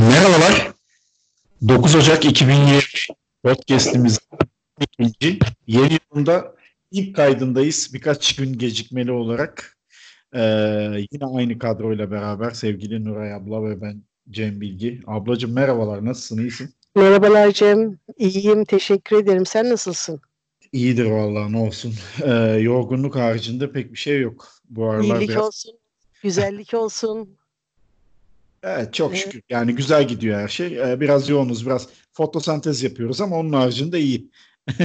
Merhabalar. 9 Ocak 2020 podcast'imiz ikinci. Yeni yılında ilk kaydındayız. Birkaç gün gecikmeli olarak. Ee, yine aynı kadroyla beraber sevgili Nuray abla ve ben Cem Bilgi. Ablacığım merhabalar. Nasılsın? İyisin? Merhabalar Cem. İyiyim. Teşekkür ederim. Sen nasılsın? İyidir vallahi ne olsun. Ee, yorgunluk haricinde pek bir şey yok. Bu aralar İyilik biraz... olsun. Güzellik olsun. Evet çok şükür. Yani güzel gidiyor her şey. Ee, biraz yoğunuz, biraz fotosentez yapıyoruz ama onun haricinde iyi.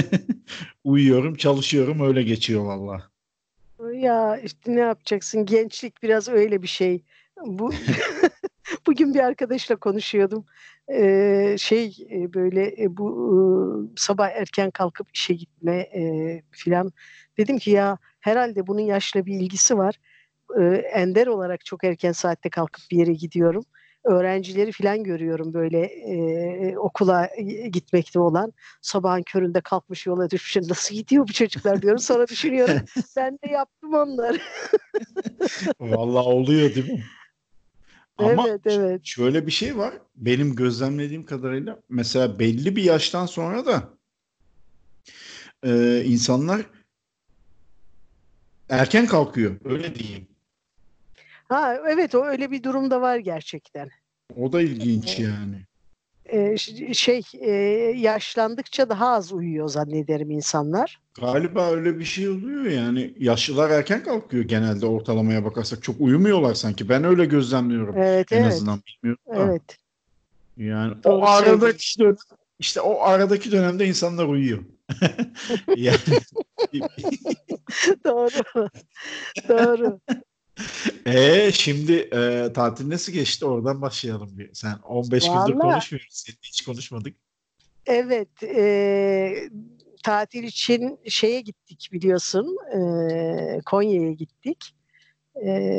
Uyuyorum, çalışıyorum, öyle geçiyor vallahi. Ya işte ne yapacaksın? Gençlik biraz öyle bir şey. Bu bugün bir arkadaşla konuşuyordum. Ee, şey e, böyle e, bu e, sabah erken kalkıp işe gitme e, filan. Dedim ki ya herhalde bunun yaşla bir ilgisi var. Ee, ender olarak çok erken saatte kalkıp bir yere gidiyorum. Öğrencileri filan görüyorum böyle e, okula gitmekte olan. Sabahın köründe kalkmış yola düşmüş. Nasıl gidiyor bu çocuklar diyorum. Sonra düşünüyorum ben de yaptım onları. Vallahi oluyor değil mi? Ama evet evet. şöyle bir şey var. Benim gözlemlediğim kadarıyla mesela belli bir yaştan sonra da e, insanlar erken kalkıyor. Öyle diyeyim. Ha evet o öyle bir durum da var gerçekten. O da ilginç yani. Ee, şey e, yaşlandıkça daha az uyuyor zannederim insanlar. Galiba öyle bir şey oluyor yani. Yaşlılar erken kalkıyor genelde ortalamaya bakarsak. Çok uyumuyorlar sanki. Ben öyle gözlemliyorum. Evet En evet. azından bilmiyorum da. Evet. Yani Doğru o aradaki dönem, işte o aradaki dönemde insanlar uyuyor. yani Doğru. Doğru. E şimdi e, tatil nasıl geçti? Oradan başlayalım bir. Sen 15 gündür Vallahi- konuşmuyoruz. Seninle hiç konuşmadık. Evet, e, tatil için şeye gittik biliyorsun, e, Konya'ya gittik. E,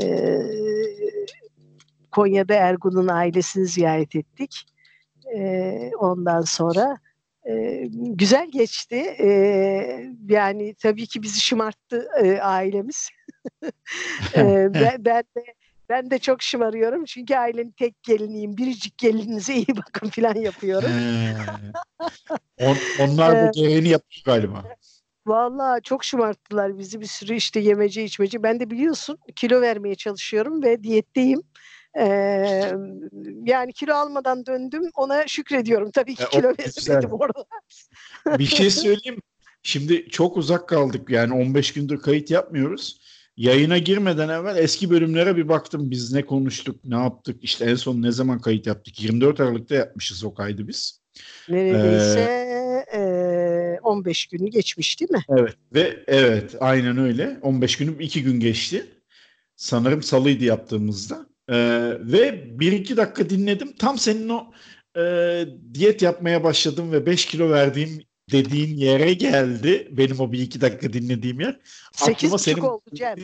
Konya'da Ergun'un ailesini ziyaret ettik. E, ondan sonra güzel geçti. E, yani tabii ki bizi şımarttı e, ailemiz. E, ben, ben de ben de çok şımarıyorum çünkü ailenin tek geliniyim. Biricik gelininize iyi bakın falan yapıyorum. On- onlar Evet. gereğini yapıyor galiba. Vallahi çok şımarttılar bizi bir sürü işte yemeci içmeci. Ben de biliyorsun kilo vermeye çalışıyorum ve diyetteyim. Ee, yani kilo almadan döndüm ona şükrediyorum. Tabii ki o kilo güzel. veremedim orada. Bir şey söyleyeyim. Şimdi çok uzak kaldık yani 15 gündür kayıt yapmıyoruz. Yayına girmeden evvel eski bölümlere bir baktım. Biz ne konuştuk, ne yaptık, işte en son ne zaman kayıt yaptık? 24 Aralık'ta yapmışız o kaydı biz. Neredeyse e, 15 günü geçmiş değil mi? Evet ve evet aynen öyle. 15 günüm 2 gün geçti. Sanırım salıydı yaptığımızda. Ee, ve 1-2 dakika dinledim. Tam senin o e, diyet yapmaya başladım ve 5 kilo verdiğim dediğin yere geldi. Benim o 1-2 dakika dinlediğim yer. Aklıma 8,5 senin- oldu Cem.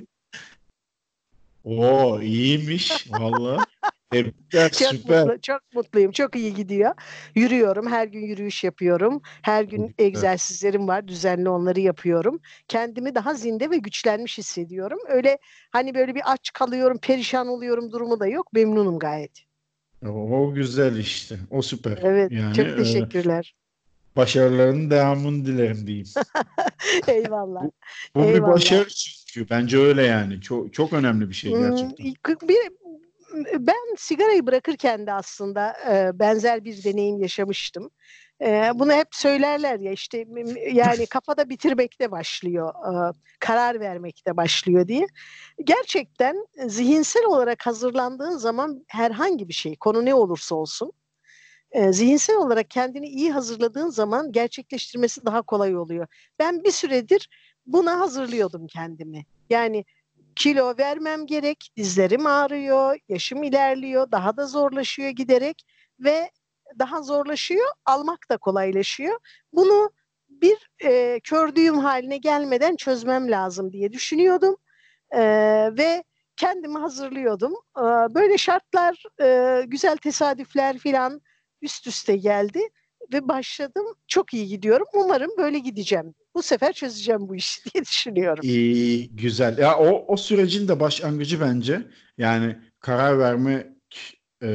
Oo iyiymiş valla. Tebrikler Çok, süper. mutlu, çok mutluyum. Çok iyi gidiyor. Yürüyorum. Her gün yürüyüş yapıyorum. Her gün güzel. egzersizlerim var. Düzenli onları yapıyorum. Kendimi daha zinde ve güçlenmiş hissediyorum. Öyle hani böyle bir aç kalıyorum, perişan oluyorum durumu da yok. Memnunum gayet. O güzel işte. O süper. Evet. Yani, çok e, teşekkürler. başarılarının devamını dilerim diyeyim. Eyvallah. Bu bir Eyvallah. başarı çünkü. Bence öyle yani. Çok çok önemli bir şey Hmm, gerçekten. bir, ben sigarayı bırakırken de aslında e, benzer bir deneyim yaşamıştım. E, bunu hep söylerler ya işte yani kafada bitirmekte başlıyor, e, karar vermekte başlıyor diye. Gerçekten zihinsel olarak hazırlandığın zaman herhangi bir şey, konu ne olursa olsun, e, zihinsel olarak kendini iyi hazırladığın zaman gerçekleştirmesi daha kolay oluyor. Ben bir süredir buna hazırlıyordum kendimi. Yani kilo vermem gerek, dizlerim ağrıyor, yaşım ilerliyor, daha da zorlaşıyor giderek ve daha zorlaşıyor, almak da kolaylaşıyor. Bunu bir e, kördüğüm haline gelmeden çözmem lazım diye düşünüyordum E, ve kendimi hazırlıyordum. E, böyle şartlar, e, güzel tesadüfler filan üst üste geldi ve başladım. Çok iyi gidiyorum. Umarım böyle gideceğim. Bu sefer çözeceğim bu işi diye düşünüyorum. İyi, güzel. Ya o o sürecin de başlangıcı bence. Yani karar vermek e,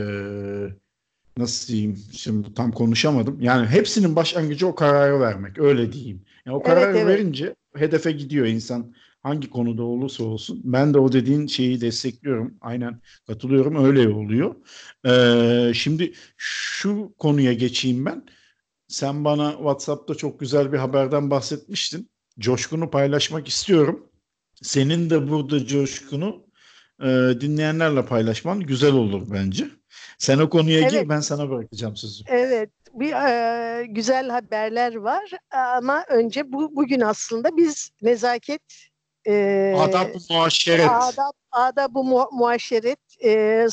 nasıl diyeyim şimdi tam konuşamadım. Yani hepsinin başlangıcı o kararı vermek öyle diyeyim. Yani o kararı evet, evet. verince hedefe gidiyor insan hangi konuda olursa olsun. Ben de o dediğin şeyi destekliyorum. Aynen katılıyorum öyle oluyor. Ee, şimdi şu konuya geçeyim ben. Sen bana WhatsApp'ta çok güzel bir haberden bahsetmiştin. Coşkunu paylaşmak istiyorum. Senin de burada coşkunu e, dinleyenlerle paylaşman güzel olur bence. Sen o konuya evet. gir ben sana bırakacağım sözü. Evet bir e, güzel haberler var ama önce bu bugün aslında biz nezaket e, adab muaşeret adab, adab bu mu, muaşeret e, e,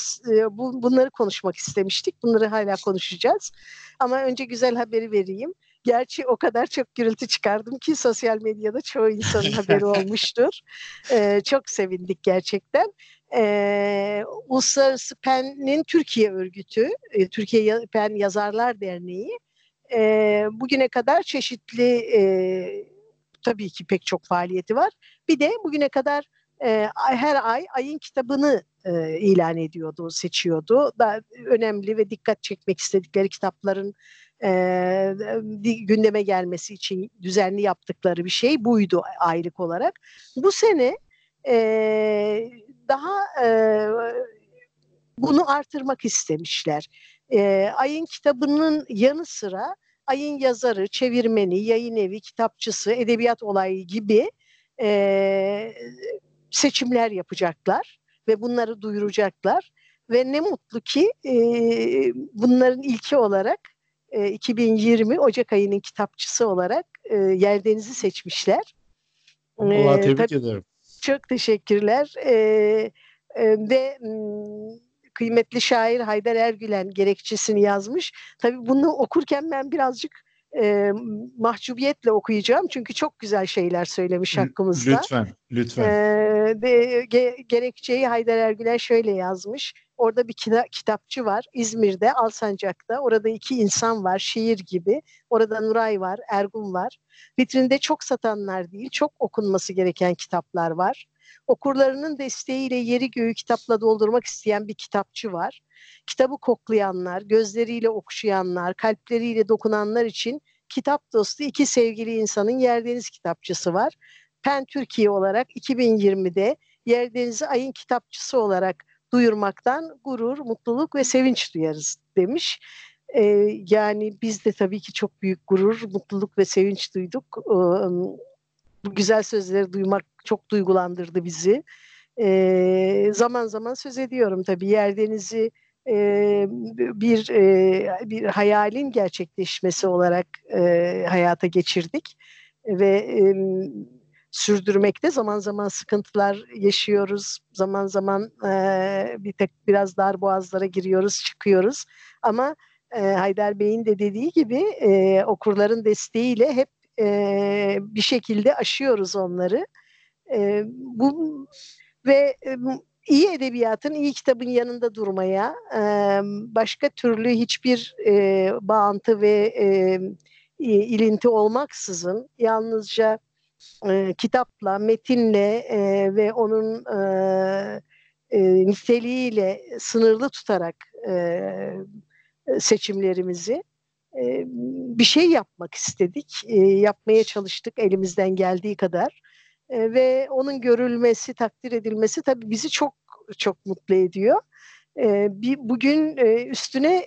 bu, bunları konuşmak istemiştik. Bunları hala konuşacağız. Ama önce güzel haberi vereyim. Gerçi o kadar çok gürültü çıkardım ki sosyal medyada çoğu insanın haberi olmuştur. Ee, çok sevindik gerçekten. Ee, Uluslararası PEN'in Türkiye örgütü, e, Türkiye PEN Yazarlar Derneği e, bugüne kadar çeşitli e, tabii ki pek çok faaliyeti var. Bir de bugüne kadar e, her ay ayın kitabını e, ilan ediyordu, seçiyordu. Da önemli ve dikkat çekmek istedikleri kitapların e, gündeme gelmesi için düzenli yaptıkları bir şey buydu aylık olarak. Bu sene e, daha e, bunu artırmak istemişler. E, ayın kitabının yanı sıra ayın yazarı, çevirmeni, yayın evi, kitapçısı, edebiyat olayı gibi e, seçimler yapacaklar ve bunları duyuracaklar. Ve ne mutlu ki e, bunların ilki olarak 2020 Ocak ayının kitapçısı olarak e, Yerdeniz'i seçmişler. Allah tebrik tabii, ederim. Çok teşekkürler. E, e, ve kıymetli şair Haydar Ergülen gerekçesini yazmış. Tabii bunu okurken ben birazcık e, mahcubiyetle okuyacağım çünkü çok güzel şeyler söylemiş hakkımızda. Lütfen, lütfen. E, de, ge, gerekçeyi Haydar Ergülen şöyle yazmış. Orada bir kita- kitapçı var İzmir'de, Alsancak'ta. Orada iki insan var, şiir gibi. Orada Nuray var, Ergun var. Vitrinde çok satanlar değil, çok okunması gereken kitaplar var. Okurlarının desteğiyle yeri göğü kitapla doldurmak isteyen bir kitapçı var. Kitabı koklayanlar, gözleriyle okşayanlar, kalpleriyle dokunanlar için kitap dostu iki sevgili insanın Yerdeniz kitapçısı var. Pen Türkiye olarak 2020'de Yerdeniz'i ayın kitapçısı olarak duyurmaktan gurur, mutluluk ve sevinç duyarız demiş. Ee, yani biz de tabii ki çok büyük gurur, mutluluk ve sevinç duyduk. Ee, bu güzel sözleri duymak çok duygulandırdı bizi. Ee, zaman zaman söz ediyorum tabii. Yerdeniz'i e, bir e, bir hayalin gerçekleşmesi olarak e, hayata geçirdik. Ve e, sürdürmekte zaman zaman sıkıntılar yaşıyoruz. Zaman zaman e, bir tek biraz dar boğazlara giriyoruz çıkıyoruz. Ama e, Haydar Bey'in de dediği gibi e, okurların desteğiyle hep e, bir şekilde aşıyoruz onları. E, bu ve e, iyi edebiyatın, iyi kitabın yanında durmaya, e, başka türlü hiçbir e, bağıntı ve e, ilinti olmaksızın yalnızca e, kitapla, metinle e, ve onun e, e, niteliğiyle sınırlı tutarak e, seçimlerimizi e, bir şey yapmak istedik, e, yapmaya çalıştık elimizden geldiği kadar e, ve onun görülmesi, takdir edilmesi tabii bizi çok çok mutlu ediyor. E, bir bugün e, üstüne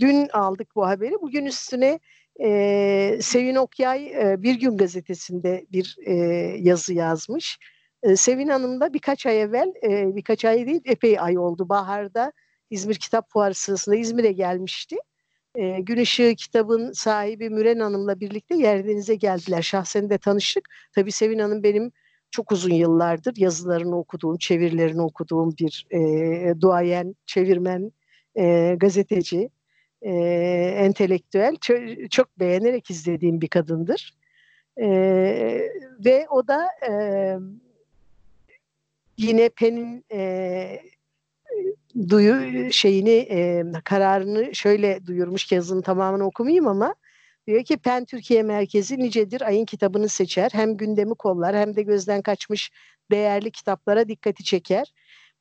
dün aldık bu haberi. Bugün üstüne e, Sevin Okyay e, Bir Gün gazetesinde bir e, yazı yazmış. E, Sevin Hanım da birkaç ay evvel, e, birkaç ay değil epey ay oldu baharda İzmir Kitap Fuarı sırasında İzmir'e gelmişti. E, Gün Işığı kitabın sahibi Müren Hanım'la birlikte Yerdenize geldiler. Şahsen de tanıştık. Tabii Sevin Hanım benim çok uzun yıllardır yazılarını okuduğum, çevirilerini okuduğum bir e, duayen, çevirmen, e, gazeteci, e, entelektüel. Çok, çok beğenerek izlediğim bir kadındır. E, ve o da e, yine Pen'in e, duyu şeyini e, kararını şöyle duyurmuş ki yazının tamamını okumayayım ama diyor ki Pen Türkiye Merkezi nicedir ayın kitabını seçer hem gündemi kollar hem de gözden kaçmış değerli kitaplara dikkati çeker.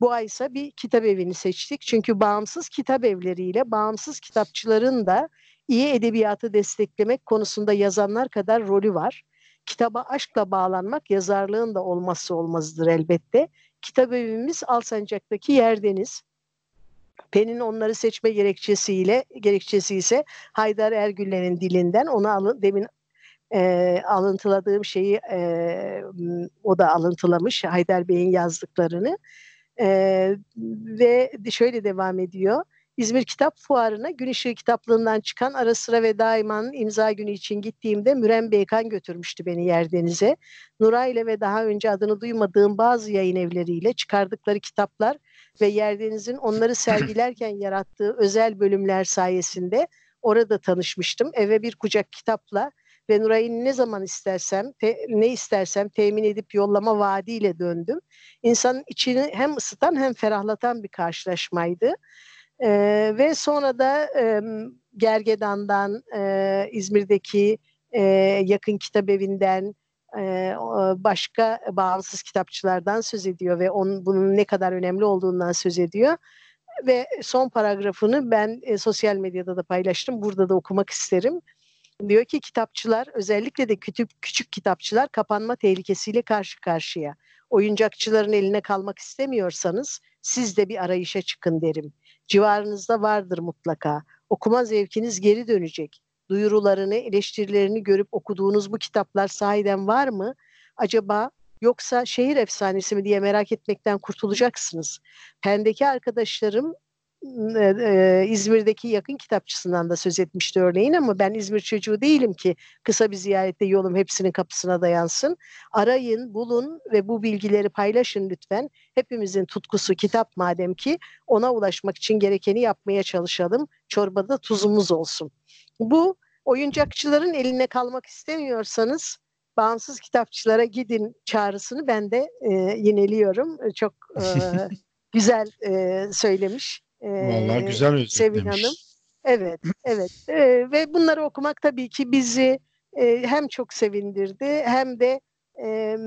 Bu ay ise bir kitap evini seçtik. Çünkü bağımsız kitap evleriyle bağımsız kitapçıların da iyi edebiyatı desteklemek konusunda yazanlar kadar rolü var. Kitaba aşkla bağlanmak yazarlığın da olmazsa olmazıdır elbette. Kitap evimiz Alsancak'taki yerdeniz. Pen'in onları seçme gerekçesiyle gerekçesi ise Haydar Ergüller'in dilinden onu alın demin e, alıntıladığım şeyi e, o da alıntılamış Haydar Bey'in yazdıklarını e, ve şöyle devam ediyor. İzmir Kitap Fuarı'na Gün Işığı Kitaplığından çıkan ara sıra ve daimanın imza günü için gittiğimde Müren Beykan götürmüştü beni Yerdeniz'e. Nuray ile ve daha önce adını duymadığım bazı yayın evleriyle çıkardıkları kitaplar ve Yerdeniz'in onları sergilerken yarattığı özel bölümler sayesinde orada tanışmıştım. Eve bir kucak kitapla ve Nuray'ın ne zaman istersem, te, ne istersem temin edip yollama vaadiyle döndüm. İnsanın içini hem ısıtan hem ferahlatan bir karşılaşmaydı. Ee, ve sonra da e, Gergedan'dan, e, İzmir'deki e, yakın kitap evinden, e, başka bağımsız kitapçılardan söz ediyor ve onun bunun ne kadar önemli olduğundan söz ediyor. Ve son paragrafını ben e, sosyal medyada da paylaştım. Burada da okumak isterim. Diyor ki kitapçılar özellikle de küçük, küçük kitapçılar kapanma tehlikesiyle karşı karşıya. Oyuncakçıların eline kalmak istemiyorsanız siz de bir arayışa çıkın derim. Civarınızda vardır mutlaka. Okuma zevkiniz geri dönecek. Duyurularını, eleştirilerini görüp okuduğunuz bu kitaplar sahiden var mı? Acaba yoksa şehir efsanesi mi diye merak etmekten kurtulacaksınız. Pendeki arkadaşlarım e, İzmir'deki yakın kitapçısından da söz etmişti örneğin ama ben İzmir çocuğu değilim ki kısa bir ziyarette yolum hepsinin kapısına dayansın. Arayın, bulun ve bu bilgileri paylaşın lütfen. Hepimizin tutkusu kitap madem ki ona ulaşmak için gerekeni yapmaya çalışalım. Çorbada tuzumuz olsun. Bu oyuncakçıların eline kalmak istemiyorsanız bağımsız kitapçılara gidin çağrısını ben de e, yineliyorum. Çok e, güzel e, söylemiş. Vallahi güzel özetlemiş. Sevin Hanım. Evet, evet. ee, ve bunları okumak tabii ki bizi e, hem çok sevindirdi hem de e,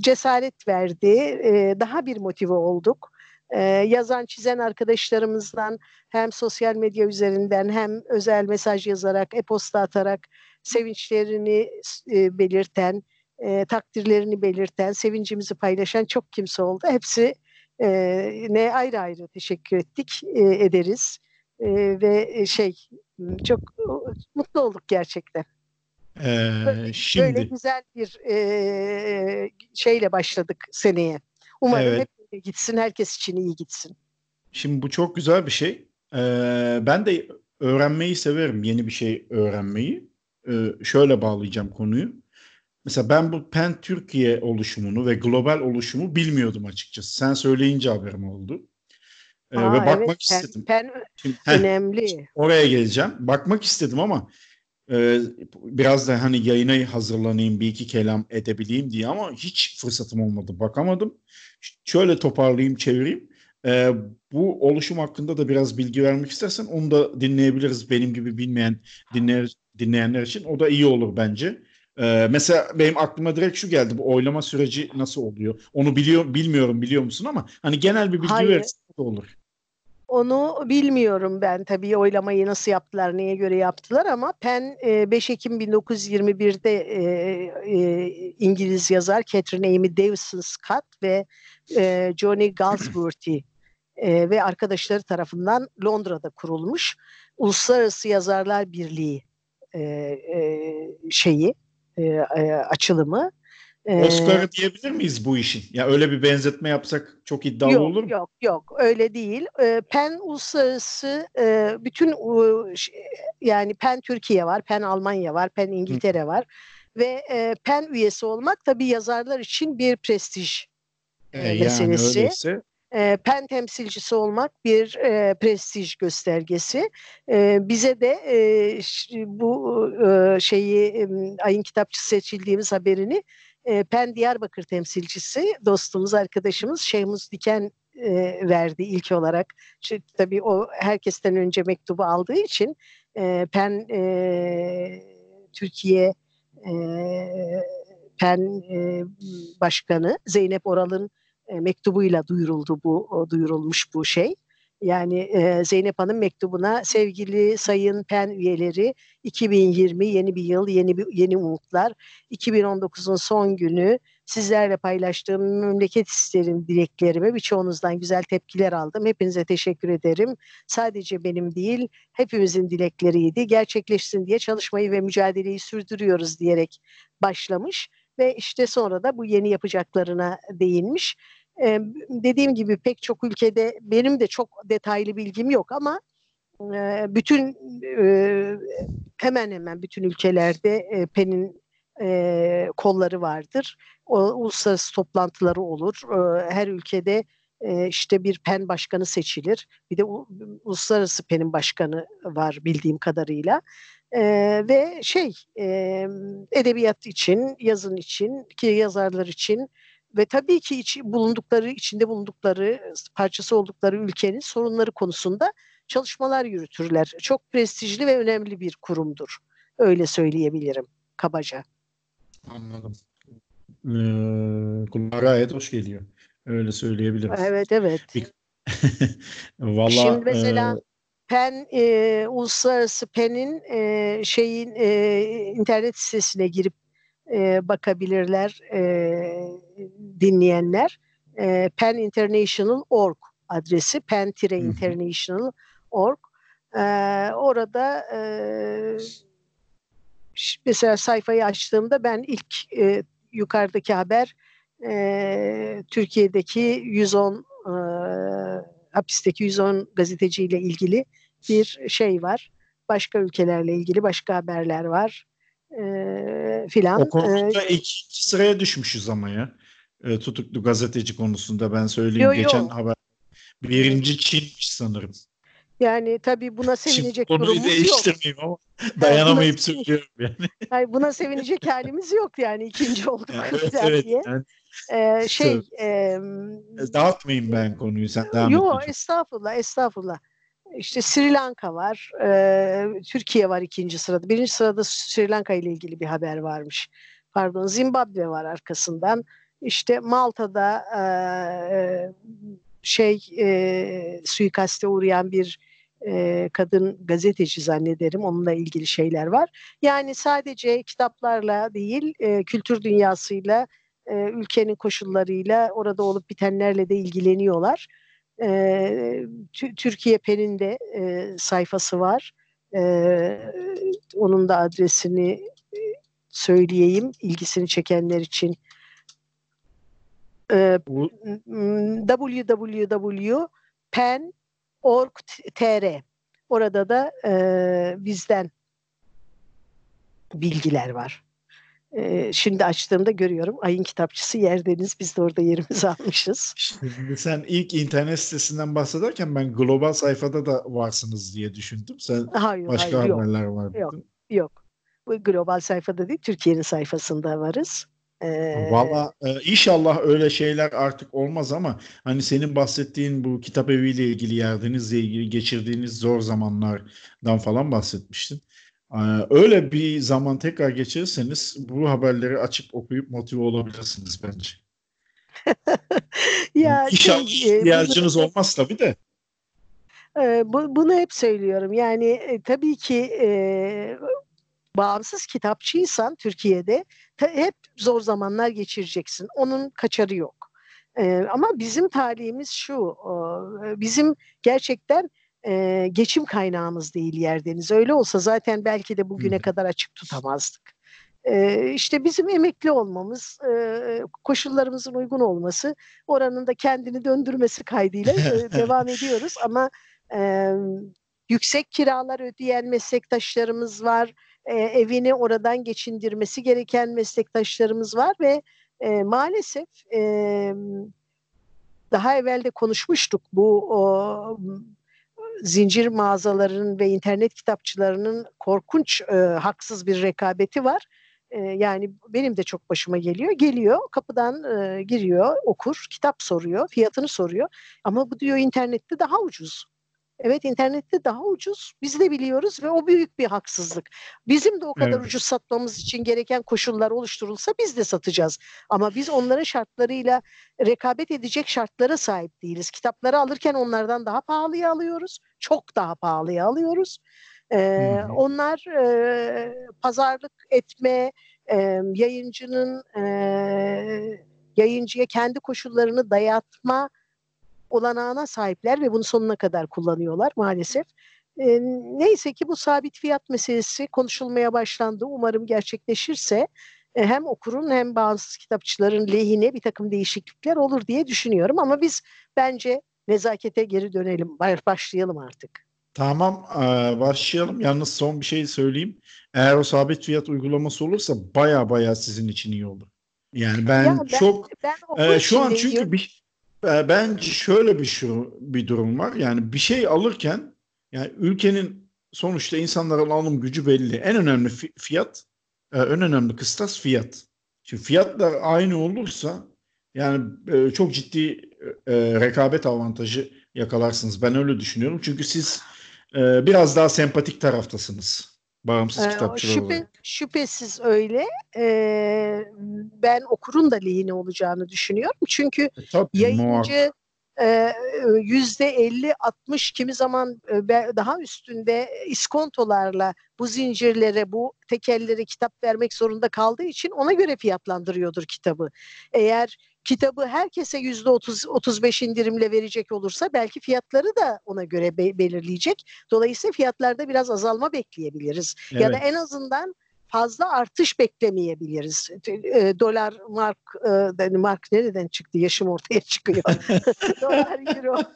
cesaret verdi. E, daha bir motive olduk. E, yazan, çizen arkadaşlarımızdan hem sosyal medya üzerinden hem özel mesaj yazarak, e-posta atarak sevinçlerini e, belirten, e, takdirlerini belirten, sevincimizi paylaşan çok kimse oldu. Hepsi e, ne ayrı ayrı teşekkür ettik e, ederiz e, ve şey çok mutlu olduk gerçekten. Ee, böyle, şimdi böyle güzel bir e, şeyle başladık seneye. Umarım evet. hep gitsin, herkes için iyi gitsin. Şimdi bu çok güzel bir şey. Ee, ben de öğrenmeyi severim, yeni bir şey öğrenmeyi. Ee, şöyle bağlayacağım konuyu. Mesela ben bu PEN Türkiye oluşumunu ve global oluşumu bilmiyordum açıkçası. Sen söyleyince haberim oldu. Ee, Aa, ve bakmak evet, istedim. PEN, PEN Şimdi, önemli. Heh, oraya geleceğim. Bakmak istedim ama e, biraz da hani yayına hazırlanayım bir iki kelam edebileyim diye ama hiç fırsatım olmadı. Bakamadım. Şöyle toparlayayım, çevireyim. E, bu oluşum hakkında da biraz bilgi vermek istersen onu da dinleyebiliriz. Benim gibi bilmeyen dinleyen, dinleyenler için. O da iyi olur bence. Ee, mesela benim aklıma direkt şu geldi. Bu oylama süreci nasıl oluyor? Onu biliyor bilmiyorum biliyor musun ama hani genel bir bilgi Hayır. verirsen olur. Onu bilmiyorum ben tabii oylamayı nasıl yaptılar, neye göre yaptılar ama PEN 5 Ekim 1921'de e, e, İngiliz yazar Catherine Amy Davison Scott ve e, Johnny Galsworthy ve arkadaşları tarafından Londra'da kurulmuş Uluslararası Yazarlar Birliği şeyi e, e, açılımı. E, Oscar diyebilir miyiz bu işin? Ya öyle bir benzetme yapsak çok iddialı yok, olur mu? Yok yok öyle değil. E, PEN uluslararası e, bütün e, yani PEN Türkiye var, PEN Almanya var, PEN İngiltere Hı. var ve e, PEN üyesi olmak tabii yazarlar için bir prestij e, e, meselesi. Yani öyleyse e, pen temsilcisi olmak bir e, prestij göstergesi. E, bize de e, bu e, şeyi e, ayın kitapçısı seçildiğimiz haberini e, Pen Diyarbakır temsilcisi dostumuz arkadaşımız Şeyhmuz Diken e, verdi ilk olarak. Çünkü tabii o herkesten önce mektubu aldığı için e, Pen e, Türkiye e, Pen e, Başkanı Zeynep Oral'ın e, mektubuyla duyuruldu bu duyurulmuş bu şey. Yani e, Zeynep Hanım mektubuna sevgili sayın PEN üyeleri 2020 yeni bir yıl, yeni bir yeni umutlar. 2019'un son günü sizlerle paylaştığım memleket isterim dileklerime birçoğunuzdan güzel tepkiler aldım. Hepinize teşekkür ederim. Sadece benim değil, hepimizin dilekleriydi. Gerçekleşsin diye çalışmayı ve mücadeleyi sürdürüyoruz diyerek başlamış ve işte sonra da bu yeni yapacaklarına değinmiş. Ee, dediğim gibi pek çok ülkede benim de çok detaylı bilgim yok ama e, bütün e, hemen hemen bütün ülkelerde e, PEN'in e, kolları vardır. O, uluslararası toplantıları olur. E, her ülkede işte bir PEN başkanı seçilir. Bir de uluslararası PEN'in başkanı var bildiğim kadarıyla. E, ve şey e, edebiyat için, yazın için, ki yazarlar için ve tabii ki iç, bulundukları, içinde bulundukları, parçası oldukları ülkenin sorunları konusunda çalışmalar yürütürler. Çok prestijli ve önemli bir kurumdur. Öyle söyleyebilirim kabaca. Anladım. Ee, kulağa gayet hoş geliyor. Öyle söyleyebiliriz. Evet evet. Bir... Vallahi, Şimdi mesela e... PEN e, uluslararası PEN'in e, şeyin e, internet sitesine girip e, bakabilirler e, dinleyenler. E, peninternational.org adresi pen-international.org. E, orada e, mesela sayfayı açtığımda ben ilk e, yukarıdaki haber e, Türkiye'deki 110 e, hapisteki 110 gazeteciyle ilgili bir şey var. Başka ülkelerle ilgili başka haberler var. E, filan. O konuda e, ikinci sıraya düşmüşüz ama ya. E, tutuklu gazeteci konusunda ben söyleyeyim. Yo, Geçen yo. haber birinci Çin'miş sanırım. Yani tabii buna sevinecek Şimdi durumumuz değiştirmeyeyim ama dayanamayıp söylüyorum yani. yani. Buna sevinecek halimiz yok yani ikinci olduk yani, evet, evet, diye. Yani, ee, şey e, dağıtmayayım ben konuyu sen devam Yok estağfurullah estağfurullah. İşte Sri Lanka var, e, Türkiye var ikinci sırada. Birinci sırada Sri Lanka ile ilgili bir haber varmış. Pardon, Zimbabwe var arkasından. İşte Malta'da e, şey e, suikaste uğrayan bir e, kadın gazeteci zannederim. Onunla ilgili şeyler var. Yani sadece kitaplarla değil, e, kültür dünyasıyla, e, ülkenin koşullarıyla, orada olup bitenlerle de ilgileniyorlar. E, Türkiye Pen'in de e, sayfası var. E, onun da adresini söyleyeyim ilgisini çekenler için. E, www.pen.org.tr Orada da e, bizden bilgiler var şimdi açtığımda görüyorum ayın kitapçısı yerdeniz biz de orada yerimizi almışız. Şimdi sen ilk internet sitesinden bahsederken ben global sayfada da varsınız diye düşündüm. Sen hayır, başka hayır, haberler yok, var. Yok, yok. Bu global sayfada değil Türkiye'nin sayfasında varız. Ee, Valla e, inşallah öyle şeyler artık olmaz ama hani senin bahsettiğin bu kitap eviyle ilgili yerdenizle ilgili geçirdiğiniz zor zamanlardan falan bahsetmiştin. Ee, öyle bir zaman tekrar geçirirseniz bu haberleri açıp okuyup motive olabilirsiniz bence. ya şey, ihtiyacınız bunu, olmaz tabii de. E, bu, bunu hep söylüyorum. Yani e, tabii ki e, bağımsız kitapçıysan Türkiye'de ta, hep zor zamanlar geçireceksin. Onun kaçarı yok. E, ama bizim talihimiz şu, e, bizim gerçekten e, geçim kaynağımız değil yerdeniz. Öyle olsa zaten belki de bugüne kadar açık tutamazdık. E, işte bizim emekli olmamız, e, koşullarımızın uygun olması, oranın da kendini döndürmesi kaydıyla e, devam ediyoruz. Ama e, yüksek kiralar ödeyen meslektaşlarımız var, e, evini oradan geçindirmesi gereken meslektaşlarımız var ve e, maalesef e, daha evvel de konuşmuştuk bu o, zincir mağazalarının ve internet kitapçılarının korkunç e, haksız bir rekabeti var. E, yani benim de çok başıma geliyor. Geliyor, kapıdan e, giriyor, okur, kitap soruyor, fiyatını soruyor. Ama bu diyor internette daha ucuz. Evet internette daha ucuz. Biz de biliyoruz ve o büyük bir haksızlık. Bizim de o kadar evet. ucuz satmamız için gereken koşullar oluşturulsa biz de satacağız. Ama biz onların şartlarıyla rekabet edecek şartlara sahip değiliz. Kitapları alırken onlardan daha pahalıya alıyoruz. Çok daha pahalıya alıyoruz. Ee, onlar e, pazarlık etme, e, yayıncının e, yayıncıya kendi koşullarını dayatma olanağına sahipler ve bunu sonuna kadar kullanıyorlar maalesef. E, neyse ki bu sabit fiyat meselesi konuşulmaya başlandı. Umarım gerçekleşirse e, hem okurun hem bağımsız kitapçıların lehine bir takım değişiklikler olur diye düşünüyorum. Ama biz bence nezakete geri dönelim, başlayalım artık. Tamam başlayalım. Yalnız son bir şey söyleyeyim. Eğer o sabit fiyat uygulaması olursa baya baya sizin için iyi olur. Yani ben, ya ben çok ben e, şu an çünkü bir bence şöyle bir şu bir durum var. Yani bir şey alırken yani ülkenin sonuçta insanların alım gücü belli. En önemli fiyat, e, en önemli kıstas fiyat. Şimdi fiyatlar aynı olursa yani e, çok ciddi rekabet avantajı yakalarsınız. Ben öyle düşünüyorum. Çünkü siz biraz daha sempatik taraftasınız. Bağımsız ee, kitapçılar şüphe, olarak. Şüphesiz öyle. Ee, ben okurun da lehine olacağını düşünüyorum. Çünkü e, tabii, yayıncı yüzde 50-60 kimi zaman daha üstünde iskontolarla bu zincirlere, bu tekellere kitap vermek zorunda kaldığı için ona göre fiyatlandırıyordur kitabı. Eğer kitabı herkese yüzde 30 35 indirimle verecek olursa belki fiyatları da ona göre be- belirleyecek. Dolayısıyla fiyatlarda biraz azalma bekleyebiliriz. Evet. Ya da en azından fazla artış beklemeyebiliriz. E, dolar, mark, e, mark nereden çıktı? Yaşım ortaya çıkıyor. dolar, euro.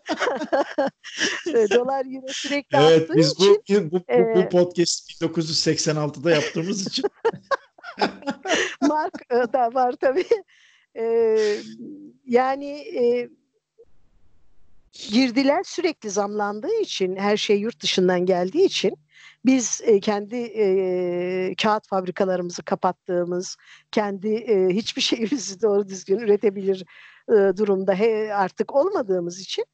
E, dolar, euro sürekli evet, arttığı biz bu, için. Bu, bu, e, bu podcast 1986'da yaptığımız için. mark e, da var tabii. E, yani e, girdiler sürekli zamlandığı için her şey yurt dışından geldiği için biz e, kendi e, kağıt fabrikalarımızı kapattığımız, kendi e, hiçbir şeyimizi doğru düzgün üretebilir e, durumda he, artık olmadığımız için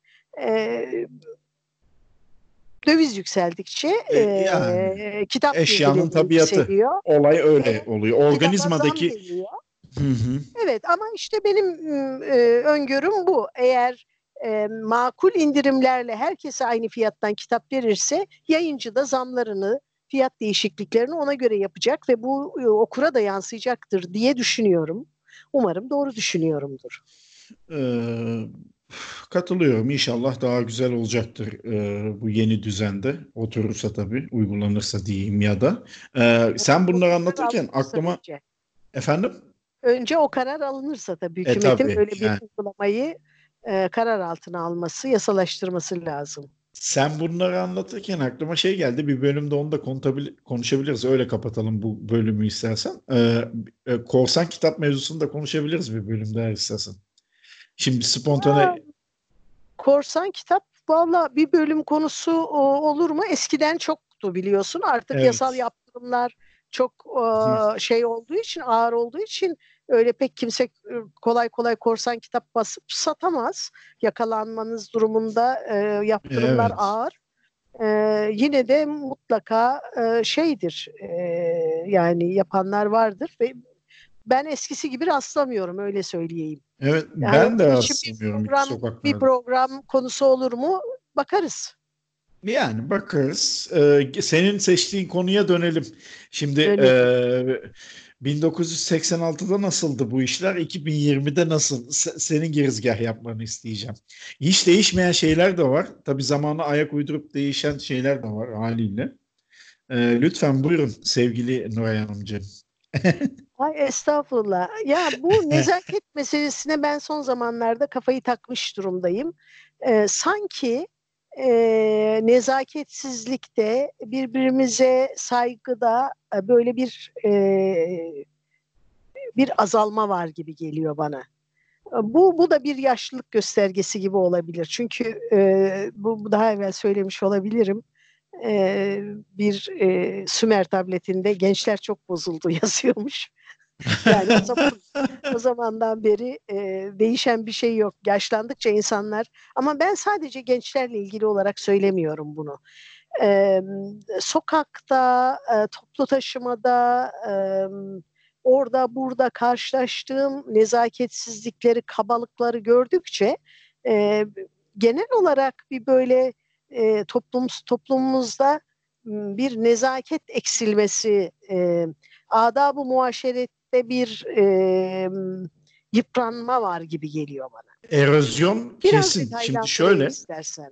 e, döviz yükseldikçe e, yani, kitap eşyanın tabiatı yükseliyor. olay öyle e, oluyor. Organizmadaki Hı hı. Evet ama işte benim e, öngörüm bu. Eğer e, makul indirimlerle herkese aynı fiyattan kitap verirse yayıncı da zamlarını, fiyat değişikliklerini ona göre yapacak ve bu e, okura da yansıyacaktır diye düşünüyorum. Umarım doğru düşünüyorumdur. Ee, katılıyorum. İnşallah daha güzel olacaktır e, bu yeni düzende. Oturursa tabii, uygulanırsa diyeyim ya da. E, sen bunları anlatırken aklıma... Efendim? Önce o karar alınırsa tabii e, hükümetin e, tabii, böyle bir yani. uygulamayı e, karar altına alması, yasalaştırması lazım. Sen bunları anlatırken aklıma şey geldi. Bir bölümde onu da konuşabiliriz. Öyle kapatalım bu bölümü istersen. Ee, korsan kitap mevzusunu da konuşabiliriz bir bölümde eğer istersen. Şimdi spontane... Korsan kitap valla bir bölüm konusu o, olur mu? Eskiden çoktu biliyorsun. Artık evet. yasal yaptırımlar çok e, şey olduğu için, ağır olduğu için öyle pek kimse kolay kolay korsan kitap basıp satamaz. Yakalanmanız durumunda e, yaptırımlar evet. ağır. E, yine de mutlaka e, şeydir e, yani yapanlar vardır ve ben eskisi gibi rastlamıyorum öyle söyleyeyim. Evet yani ben de rastlamıyorum. Bir program, bir program konusu olur mu bakarız. Yani bakarız. Ee, senin seçtiğin konuya dönelim. Şimdi e, 1986'da nasıldı bu işler? 2020'de nasıl? senin girizgah yapmanı isteyeceğim. Hiç değişmeyen şeyler de var. Tabii zamanı ayak uydurup değişen şeyler de var haliyle. Ee, lütfen buyurun sevgili Nuray Hanımcığım. Ay estağfurullah. Ya bu nezaket meselesine ben son zamanlarda kafayı takmış durumdayım. Ee, sanki e, nezaketsizlikte, birbirimize saygıda e, böyle bir e, bir azalma var gibi geliyor bana. Bu, bu da bir yaşlılık göstergesi gibi olabilir. Çünkü e, bu daha evvel söylemiş olabilirim. E, bir e, Sümer tabletinde gençler çok bozuldu yazıyormuş. Yani o, zaman, o zamandan beri e, değişen bir şey yok. Yaşlandıkça insanlar ama ben sadece gençlerle ilgili olarak söylemiyorum bunu. E, sokakta, e, toplu taşımada, e, orada burada karşılaştığım nezaketsizlikleri, kabalıkları gördükçe e, genel olarak bir böyle e, toplum toplumumuzda bir nezaket eksilmesi, e, adab-ı muaşerette bir e, yıpranma var gibi geliyor bana. Erozyon Biraz kesin. Şimdi şöyle. istersen.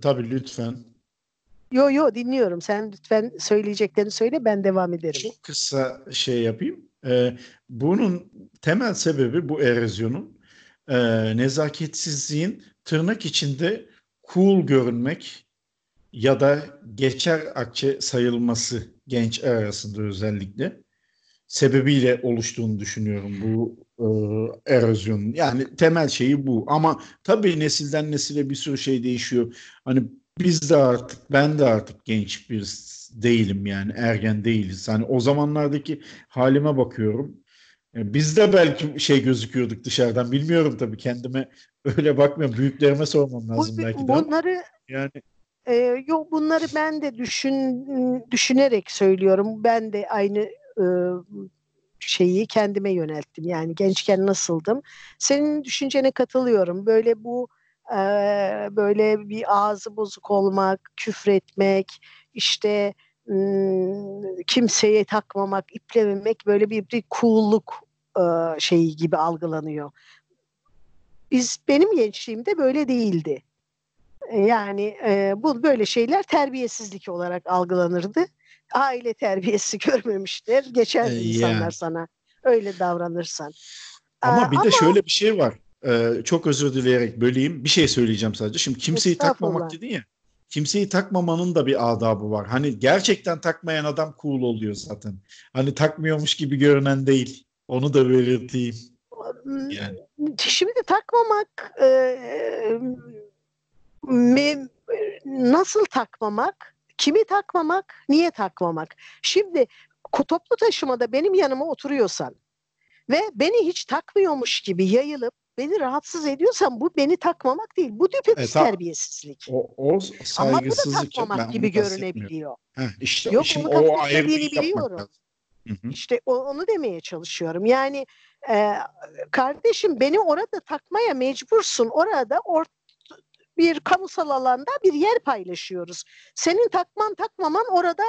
Tabii lütfen. Yo yo dinliyorum. Sen lütfen söyleyeceklerini söyle ben devam ederim. Çok kısa şey yapayım. Ee, bunun temel sebebi bu erozyonun e, nezaketsizliğin tırnak içinde cool görünmek ya da geçer akçe sayılması genç arasında özellikle sebebiyle oluştuğunu düşünüyorum bu e, erozyonun. Yani temel şeyi bu. Ama tabii nesilden nesile bir sürü şey değişiyor. Hani biz de artık ben de artık genç bir değilim yani ergen değiliz. Hani o zamanlardaki halime bakıyorum. E, biz de belki şey gözüküyorduk dışarıdan. Bilmiyorum tabii kendime öyle bakmıyorum. Büyüklerime sormam lazım Bu, belki de. Bunları yani e, yok bunları ben de düşün düşünerek söylüyorum. Ben de aynı e, şeyi kendime yönelttim. Yani gençken nasıldım? Senin düşüncene katılıyorum. Böyle bu e, böyle bir ağzı bozuk olmak, küfretmek, işte kimseye takmamak, iplememek böyle bir, bir cool'luk e, şeyi gibi algılanıyor. Biz benim gençliğimde böyle değildi. Yani e, bu böyle şeyler terbiyesizlik olarak algılanırdı. Aile terbiyesi görmemiştir. Geçer e, insanlar yani. sana öyle davranırsan. Ama bir ama, de şöyle bir şey var. Ee, çok özür dileyerek böleyim. Bir şey söyleyeceğim sadece. Şimdi kimseyi takmamak dedin ya. Kimseyi takmamanın da bir adabı var. Hani gerçekten takmayan adam cool oluyor zaten. Hani takmıyormuş gibi görünen değil. Onu da belirteyim. Yani. Şimdi takmamak e, me, nasıl takmamak? Kimi takmamak? Niye takmamak? Şimdi toplu taşımada benim yanıma oturuyorsan ve beni hiç takmıyormuş gibi yayılıp beni rahatsız ediyorsan bu beni takmamak değil. Bu düpedüz e, terbiyesizlik. O, o Ama bu da takmamak gibi görünebiliyor. Heh, işte Yok şimdi onu o biliyorum. İşte onu demeye çalışıyorum. Yani e, kardeşim beni orada takmaya mecbursun. Orada or bir kamusal alanda bir yer paylaşıyoruz. Senin takman takmaman orada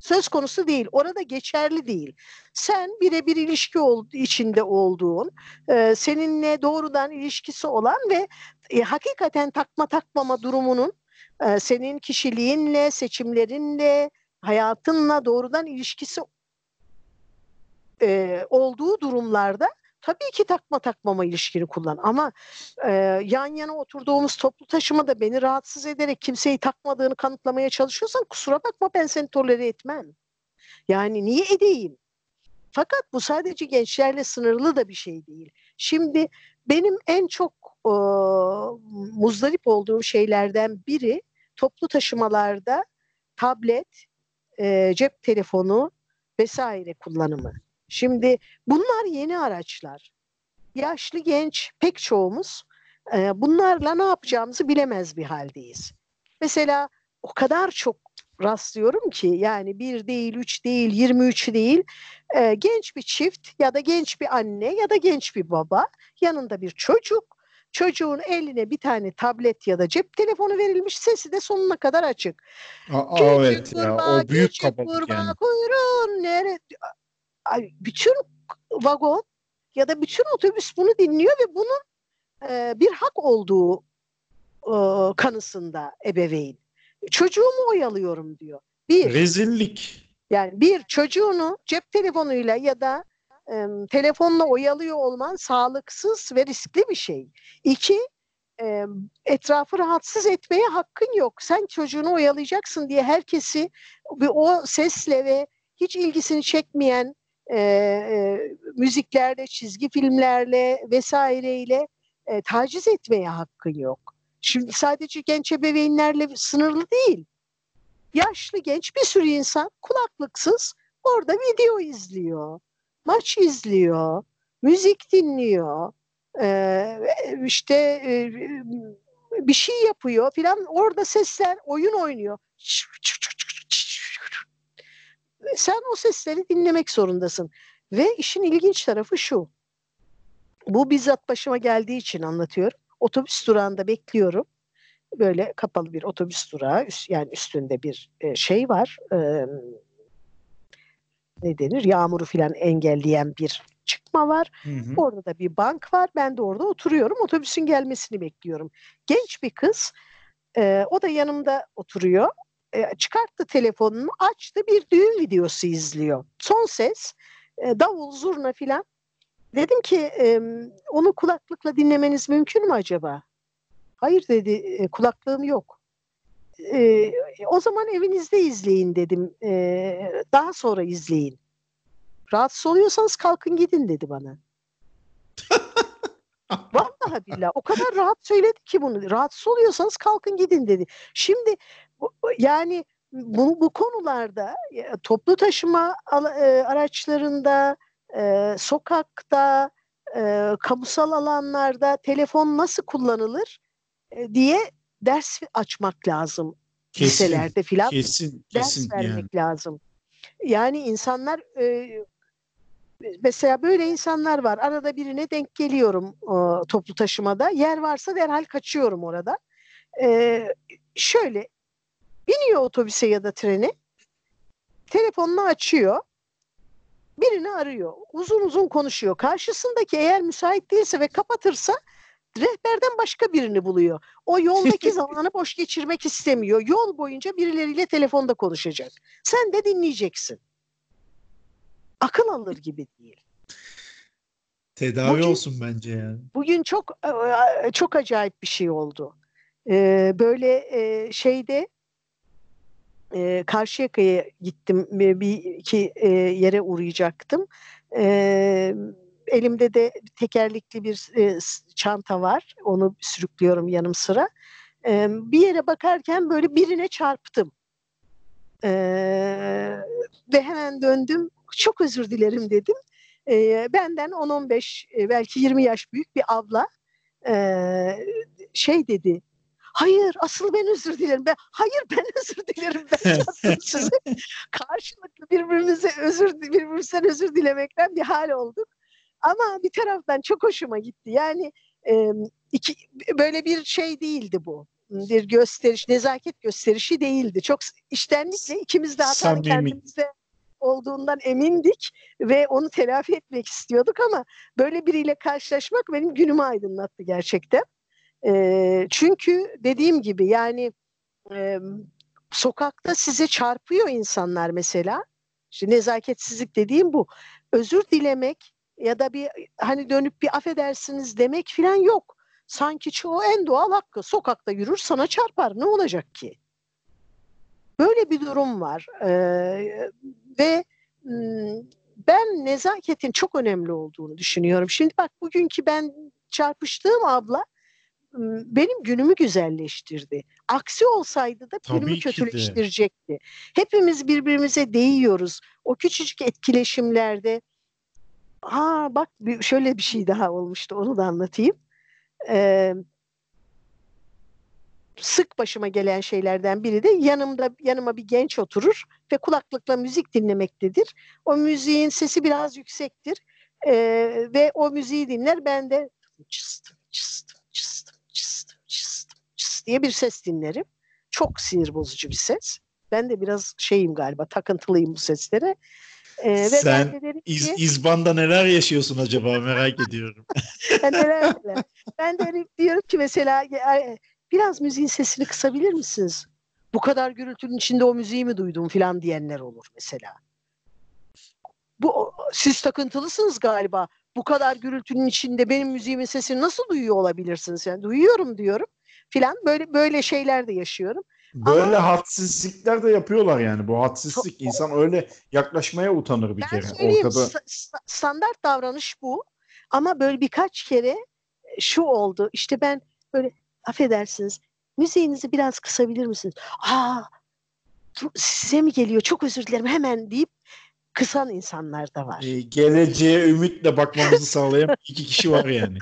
söz konusu değil. Orada geçerli değil. Sen birebir ilişki ol, içinde olduğun, e, seninle doğrudan ilişkisi olan ve e, hakikaten takma takmama durumunun e, senin kişiliğinle, seçimlerinle, hayatınla doğrudan ilişkisi e, olduğu durumlarda tabii ki takma takmama ilişkini kullan ama e, yan yana oturduğumuz toplu taşımada beni rahatsız ederek kimseyi takmadığını kanıtlamaya çalışıyorsan kusura bakma ben seni tolere etmem. Yani niye edeyim? Fakat bu sadece gençlerle sınırlı da bir şey değil. Şimdi benim en çok e, muzdarip olduğum şeylerden biri toplu taşımalarda tablet, e, cep telefonu vesaire kullanımı. Şimdi bunlar yeni araçlar. Yaşlı genç pek çoğumuz e, bunlarla ne yapacağımızı bilemez bir haldeyiz. Mesela o kadar çok rastlıyorum ki yani bir değil, üç değil, yirmi üç değil e, genç bir çift ya da genç bir anne ya da genç bir baba yanında bir çocuk çocuğun eline bir tane tablet ya da cep telefonu verilmiş sesi de sonuna kadar açık. Aa, evet ya o büyük kabalık yani. Kuyruğun nere bütün vagon ya da bütün otobüs bunu dinliyor ve bunun e, bir hak olduğu e, kanısında ebeveyn. Çocuğumu oyalıyorum diyor. Bir. Rezillik. Yani bir çocuğunu cep telefonuyla ya da e, telefonla oyalıyor olman sağlıksız ve riskli bir şey. İki, e, etrafı rahatsız etmeye hakkın yok. Sen çocuğunu oyalayacaksın diye herkesi o sesle ve hiç ilgisini çekmeyen e, e, müziklerle, çizgi filmlerle vesaireyle e, taciz etmeye hakkın yok. Şimdi sadece genç ebeveynlerle sınırlı değil. Yaşlı genç bir sürü insan kulaklıksız orada video izliyor. maç izliyor, müzik dinliyor, e, işte e, bir şey yapıyor filan. Orada sesler oyun oynuyor. Sen o sesleri dinlemek zorundasın. Ve işin ilginç tarafı şu. Bu bizzat başıma geldiği için anlatıyorum. Otobüs durağında bekliyorum. Böyle kapalı bir otobüs durağı. Yani üstünde bir şey var. Ne denir? Yağmuru filan engelleyen bir çıkma var. Hı hı. Orada da bir bank var. Ben de orada oturuyorum. Otobüsün gelmesini bekliyorum. Genç bir kız. E, o da yanımda oturuyor. E, çıkarttı telefonunu, açtı bir düğün videosu izliyor. Son ses, e, davul, zurna filan. Dedim ki e, onu kulaklıkla dinlemeniz mümkün mü acaba? Hayır dedi, e, kulaklığım yok. E, o zaman evinizde izleyin dedim. E, daha sonra izleyin. Rahatsız oluyorsanız kalkın gidin dedi bana. Vallahi billahi o kadar rahat söyledi ki bunu. Rahatsız oluyorsanız kalkın gidin dedi. Şimdi yani bu, bu konularda toplu taşıma e, araçlarında, e, sokakta, e, kamusal alanlarda telefon nasıl kullanılır diye ders açmak lazım. Kesin, liselerde filan kesin, ders kesin vermek yani. lazım. Yani insanlar mesela böyle insanlar var. Arada birine denk geliyorum toplu taşımada. Yer varsa derhal kaçıyorum orada. Şöyle biniyor otobüse ya da treni. Telefonunu açıyor. Birini arıyor. Uzun uzun konuşuyor. Karşısındaki eğer müsait değilse ve kapatırsa rehberden başka birini buluyor. O yoldaki zamanı boş geçirmek istemiyor. Yol boyunca birileriyle telefonda konuşacak. Sen de dinleyeceksin akıl alır gibi değil. Tedavi bugün, olsun bence yani. Bugün çok çok acayip bir şey oldu. Ee, böyle e, şeyde e, Karşıyaka'ya gittim. Bir iki e, yere uğrayacaktım. E, elimde de tekerlekli bir e, çanta var. Onu sürüklüyorum yanım sıra. E, bir yere bakarken böyle birine çarptım. E, ve hemen döndüm çok özür dilerim dedim. E, benden 10-15 e, belki 20 yaş büyük bir abla e, şey dedi. Hayır asıl ben özür dilerim. Ben, hayır ben özür dilerim. Ben çarptım sizi. Karşılıklı birbirimize özür birbirimizden özür dilemekten bir hal olduk. Ama bir taraftan çok hoşuma gitti. Yani e, iki, böyle bir şey değildi bu bir gösteriş, nezaket gösterişi değildi. Çok iştenlikle ikimiz de hatalı kendimize olduğundan emindik ve onu telafi etmek istiyorduk ama böyle biriyle karşılaşmak benim günümü aydınlattı gerçekten. E, çünkü dediğim gibi yani e, sokakta size çarpıyor insanlar mesela. İşte nezaketsizlik dediğim bu. Özür dilemek ya da bir hani dönüp bir affedersiniz demek falan yok. Sanki çoğu en doğal hakkı. Sokakta yürür sana çarpar. Ne olacak ki? Böyle bir durum var. Ee, ve ben nezaketin çok önemli olduğunu düşünüyorum. Şimdi bak bugünkü ben çarpıştığım abla benim günümü güzelleştirdi. Aksi olsaydı da Tabii günümü kötüleştirecekti. Hepimiz birbirimize değiyoruz. O küçücük etkileşimlerde ha bak şöyle bir şey daha olmuştu onu da anlatayım. Ee, sık başıma gelen şeylerden biri de yanımda yanıma bir genç oturur ve kulaklıkla müzik dinlemektedir. O müziğin sesi biraz yüksektir e, ve o müziği dinler ben de çıstım çıstım çıstım çıstım çıstım çıst diye bir ses dinlerim. Çok sinir bozucu bir ses. Ben de biraz şeyim galiba takıntılıyım bu seslere. Ee, ve Sen ben de iz, ki, İzban'da neler yaşıyorsun acaba merak ediyorum. ben neler, neler. Ben de diyorum ki mesela biraz müziğin sesini kısabilir misiniz? Bu kadar gürültünün içinde o müziği mi duydum falan diyenler olur mesela. Bu siz takıntılısınız galiba. Bu kadar gürültünün içinde benim müziğimin sesini nasıl duyuyor olabilirsiniz? Yani duyuyorum diyorum filan böyle böyle şeyler de yaşıyorum. Böyle Ama, hadsizlikler de yapıyorlar yani. Bu hadsizlik insan öyle yaklaşmaya utanır bir ben kere. Ortada standart davranış bu. Ama böyle birkaç kere şu oldu. İşte ben böyle affedersiniz müziğinizi biraz kısabilir misiniz? Aa size mi geliyor çok özür dilerim hemen deyip kısan insanlar da var. Ee, geleceğe ümitle bakmamızı sağlayan iki kişi var yani.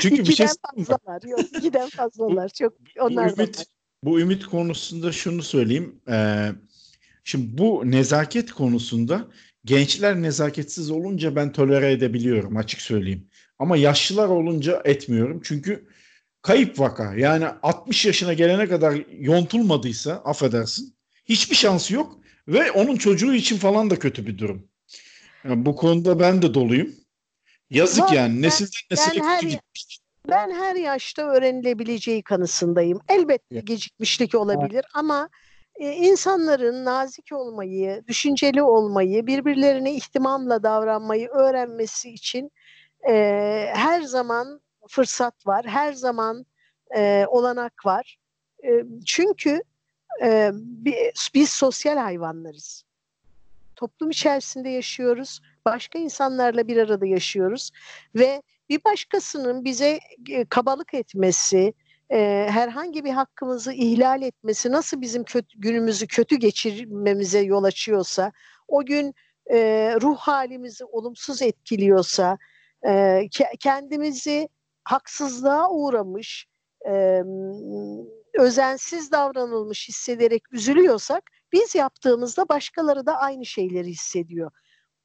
Çünkü bir şey fazlalar. Yok, ikiden fazlalar. Çok onlar bu ümit, var. Bu ümit konusunda şunu söyleyeyim. Ee, şimdi bu nezaket konusunda gençler nezaketsiz olunca ben tolere edebiliyorum açık söyleyeyim. Ama yaşlılar olunca etmiyorum. Çünkü kayıp vaka. Yani 60 yaşına gelene kadar yontulmadıysa affedersin hiçbir şansı yok ve onun çocuğu için falan da kötü bir durum. Yani bu konuda ben de doluyum. Yazık Var, yani nesilden nesile ben her- kötü gitmiş. Ben her yaşta öğrenilebileceği kanısındayım. Elbette gecikmişlik olabilir ama e, insanların nazik olmayı, düşünceli olmayı, birbirlerine ihtimamla davranmayı öğrenmesi için e, her zaman fırsat var, her zaman e, olanak var. E, çünkü e, bi- biz sosyal hayvanlarız. Toplum içerisinde yaşıyoruz, başka insanlarla bir arada yaşıyoruz ve bir başkasının bize e, kabalık etmesi, e, herhangi bir hakkımızı ihlal etmesi nasıl bizim kötü, günümüzü kötü geçirmemize yol açıyorsa, o gün e, ruh halimizi olumsuz etkiliyorsa, e, ke- kendimizi haksızlığa uğramış, e, özensiz davranılmış hissederek üzülüyorsak, biz yaptığımızda başkaları da aynı şeyleri hissediyor.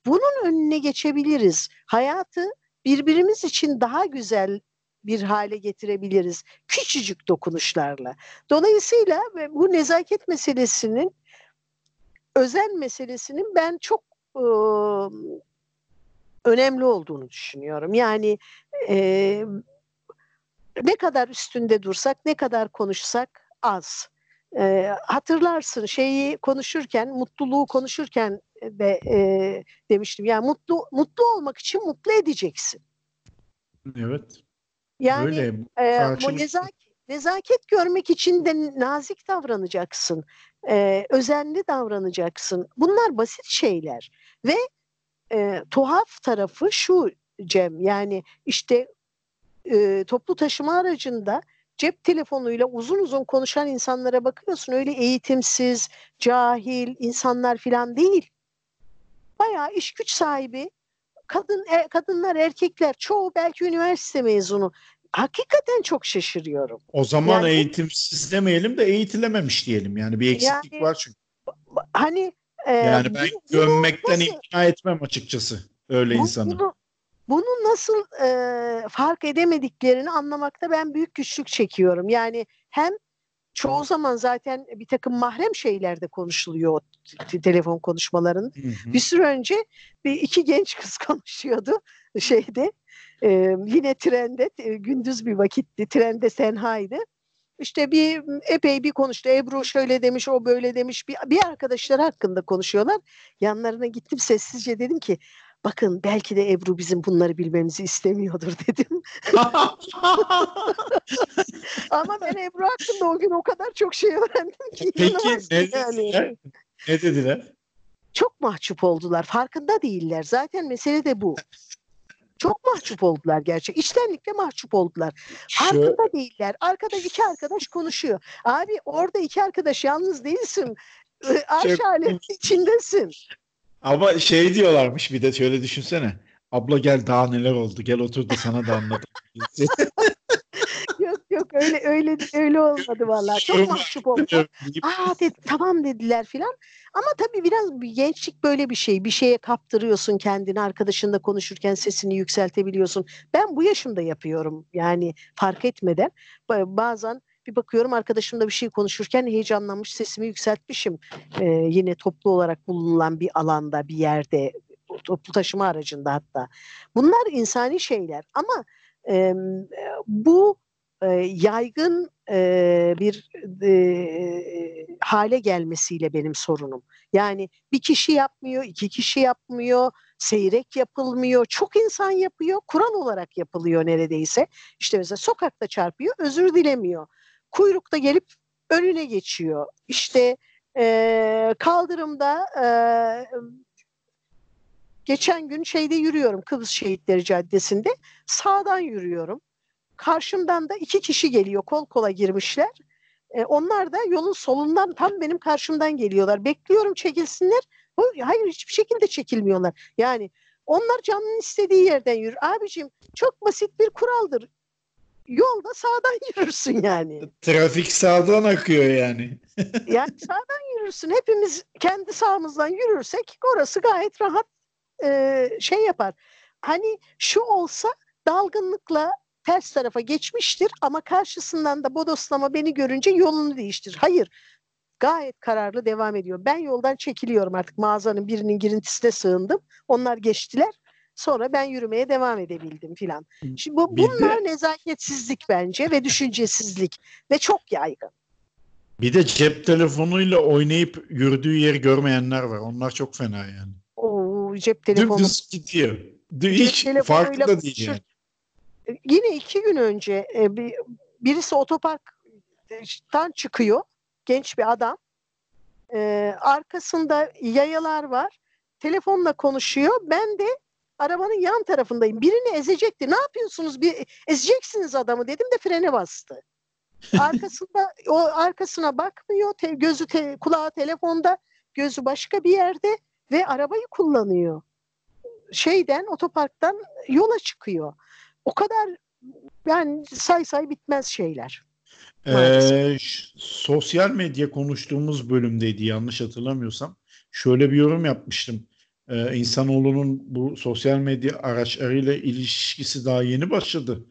Bunun önüne geçebiliriz. Hayatı birbirimiz için daha güzel bir hale getirebiliriz küçücük dokunuşlarla. Dolayısıyla bu nezaket meselesinin özen meselesinin ben çok e, önemli olduğunu düşünüyorum. Yani e, ne kadar üstünde dursak, ne kadar konuşsak az. E, hatırlarsın şeyi konuşurken, mutluluğu konuşurken de e, demiştim. Yani mutlu mutlu olmak için mutlu edeceksin. Evet. Yani Öyle. e, bu nezaket, nezaket görmek için de nazik davranacaksın. e, özenli davranacaksın. Bunlar basit şeyler. Ve e, tuhaf tarafı şu Cem. Yani işte e, toplu taşıma aracında cep telefonuyla uzun uzun konuşan insanlara bakıyorsun. Öyle eğitimsiz, cahil insanlar falan değil. Bayağı iş güç sahibi kadın e, kadınlar erkekler çoğu belki üniversite mezunu hakikaten çok şaşırıyorum. O zaman Yani- eğitimsiz demeyelim de eğitilememiş diyelim. Yani bir eksiklik Yani- var çünkü. Hani e, Yani ben bu- gömmekten nasıl- ikna etmem açıkçası öyle bu- insanı. Bunu, bunu nasıl e, fark edemediklerini anlamakta ben büyük güçlük çekiyorum. Yani hem çoğu zaman zaten bir takım mahrem şeylerde konuşuluyor o t- telefon konuşmalarında. Hı hı. Bir süre önce bir iki genç kız konuşuyordu şeyde e, yine trende gündüz bir vakitti trende tenhaydı. İşte bir epey bir konuştu. Ebru şöyle demiş, o böyle demiş. Bir, bir arkadaşları hakkında konuşuyorlar. Yanlarına gittim sessizce dedim ki bakın belki de Ebru bizim bunları bilmemizi istemiyordur dedim. Ama ben Ebru hakkında o gün o kadar çok şey öğrendim ki. Peki ne yani. dediler? Ne dediler? çok mahcup oldular. Farkında değiller. Zaten mesele de bu. Çok mahcup oldular gerçek. İçtenlikle mahcup oldular. Şu, Farkında değiller. Arkada iki arkadaş konuşuyor. Abi orada iki arkadaş yalnız değilsin. Arş alemi içindesin. Ama şey diyorlarmış bir de şöyle düşünsene. Abla gel daha neler oldu. Gel otur da sana da anlatayım. Yok yok öyle öyle öyle olmadı vallahi. Çok mahcup oldular. Aa dedi, tamam dediler filan. Ama tabii biraz bir gençlik böyle bir şey. Bir şeye kaptırıyorsun kendini. Arkadaşınla konuşurken sesini yükseltebiliyorsun. Ben bu yaşımda yapıyorum. Yani fark etmeden. Ba- Bazen bir bakıyorum arkadaşımla bir şey konuşurken heyecanlanmış sesimi yükseltmişim. Ee, yine toplu olarak bulunan bir alanda, bir yerde, toplu taşıma aracında hatta. Bunlar insani şeyler ama e, bu e, yaygın e, bir e, hale gelmesiyle benim sorunum. Yani bir kişi yapmıyor, iki kişi yapmıyor, seyrek yapılmıyor. Çok insan yapıyor, kural olarak yapılıyor neredeyse. İşte mesela sokakta çarpıyor, özür dilemiyor. Kuyrukta gelip önüne geçiyor. İşte e, kaldırımda e, geçen gün şeyde yürüyorum Kıbrıs Şehitleri Caddesi'nde sağdan yürüyorum. Karşımdan da iki kişi geliyor kol kola girmişler. E, onlar da yolun solundan tam benim karşımdan geliyorlar. Bekliyorum çekilsinler. Hayır hiçbir şekilde çekilmiyorlar. Yani onlar canının istediği yerden yürür. Abicim çok basit bir kuraldır. Yolda sağdan yürürsün yani. Trafik sağdan akıyor yani. yani sağdan yürürsün. Hepimiz kendi sağımızdan yürürsek orası gayet rahat e, şey yapar. Hani şu olsa dalgınlıkla ters tarafa geçmiştir ama karşısından da bodoslama beni görünce yolunu değiştirir. Hayır gayet kararlı devam ediyor. Ben yoldan çekiliyorum artık mağazanın birinin girintisine sığındım. Onlar geçtiler. Sonra ben yürümeye devam edebildim filan. Şimdi bu, bunlar de, nezaketsizlik bence ve düşüncesizlik ve çok yaygın. Bir de cep telefonuyla oynayıp yürüdüğü yeri görmeyenler var. Onlar çok fena yani. Oo, cep telefonu. Dümdüz gidiyor. Hiç farklı da değil yani. Yine iki gün önce e, bir, birisi otoparktan çıkıyor genç bir adam. Ee, arkasında yayalar var. Telefonla konuşuyor. Ben de arabanın yan tarafındayım. Birini ezecekti. Ne yapıyorsunuz? Bir ezeceksiniz adamı dedim de frene bastı. Arkasında o arkasına bakmıyor. Te, gözü te, kulağı telefonda, gözü başka bir yerde ve arabayı kullanıyor. Şeyden otoparktan yola çıkıyor. O kadar yani say say bitmez şeyler. Ee, sosyal medya konuştuğumuz bölümdeydi yanlış hatırlamıyorsam. Şöyle bir yorum yapmıştım. Ee, insanoğlunun bu sosyal medya araçlarıyla ilişkisi daha yeni başladı.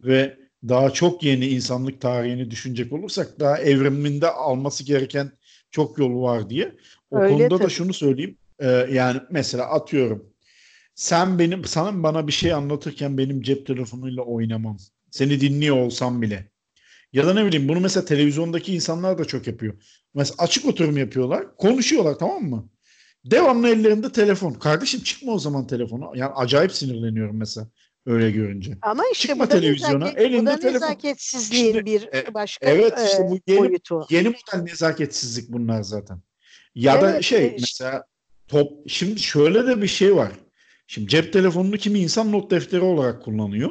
Ve daha çok yeni insanlık tarihini düşünecek olursak daha evriminde alması gereken çok yolu var diye. O Öyle konuda tabii. da şunu söyleyeyim. Ee, yani mesela atıyorum. Sen benim sana bana bir şey anlatırken benim cep telefonuyla oynamam. Seni dinliyor olsam bile ya da ne bileyim bunu mesela televizyondaki insanlar da çok yapıyor. Mesela açık oturum yapıyorlar. Konuşuyorlar tamam mı? Devamlı ellerinde telefon. Kardeşim çıkma o zaman telefonu. Yani acayip sinirleniyorum mesela öyle görünce. Ama işte Çıkma bu da televizyona. Nezaket, elinde bu da telefon. nezaketsizliğin işte, bir e, başka Evet işte bu yeni, boyutu. yeni model nezaketsizlik bunlar zaten. Ya evet, da şey işte. mesela top şimdi şöyle de bir şey var. Şimdi cep telefonunu kimi insan not defteri olarak kullanıyor.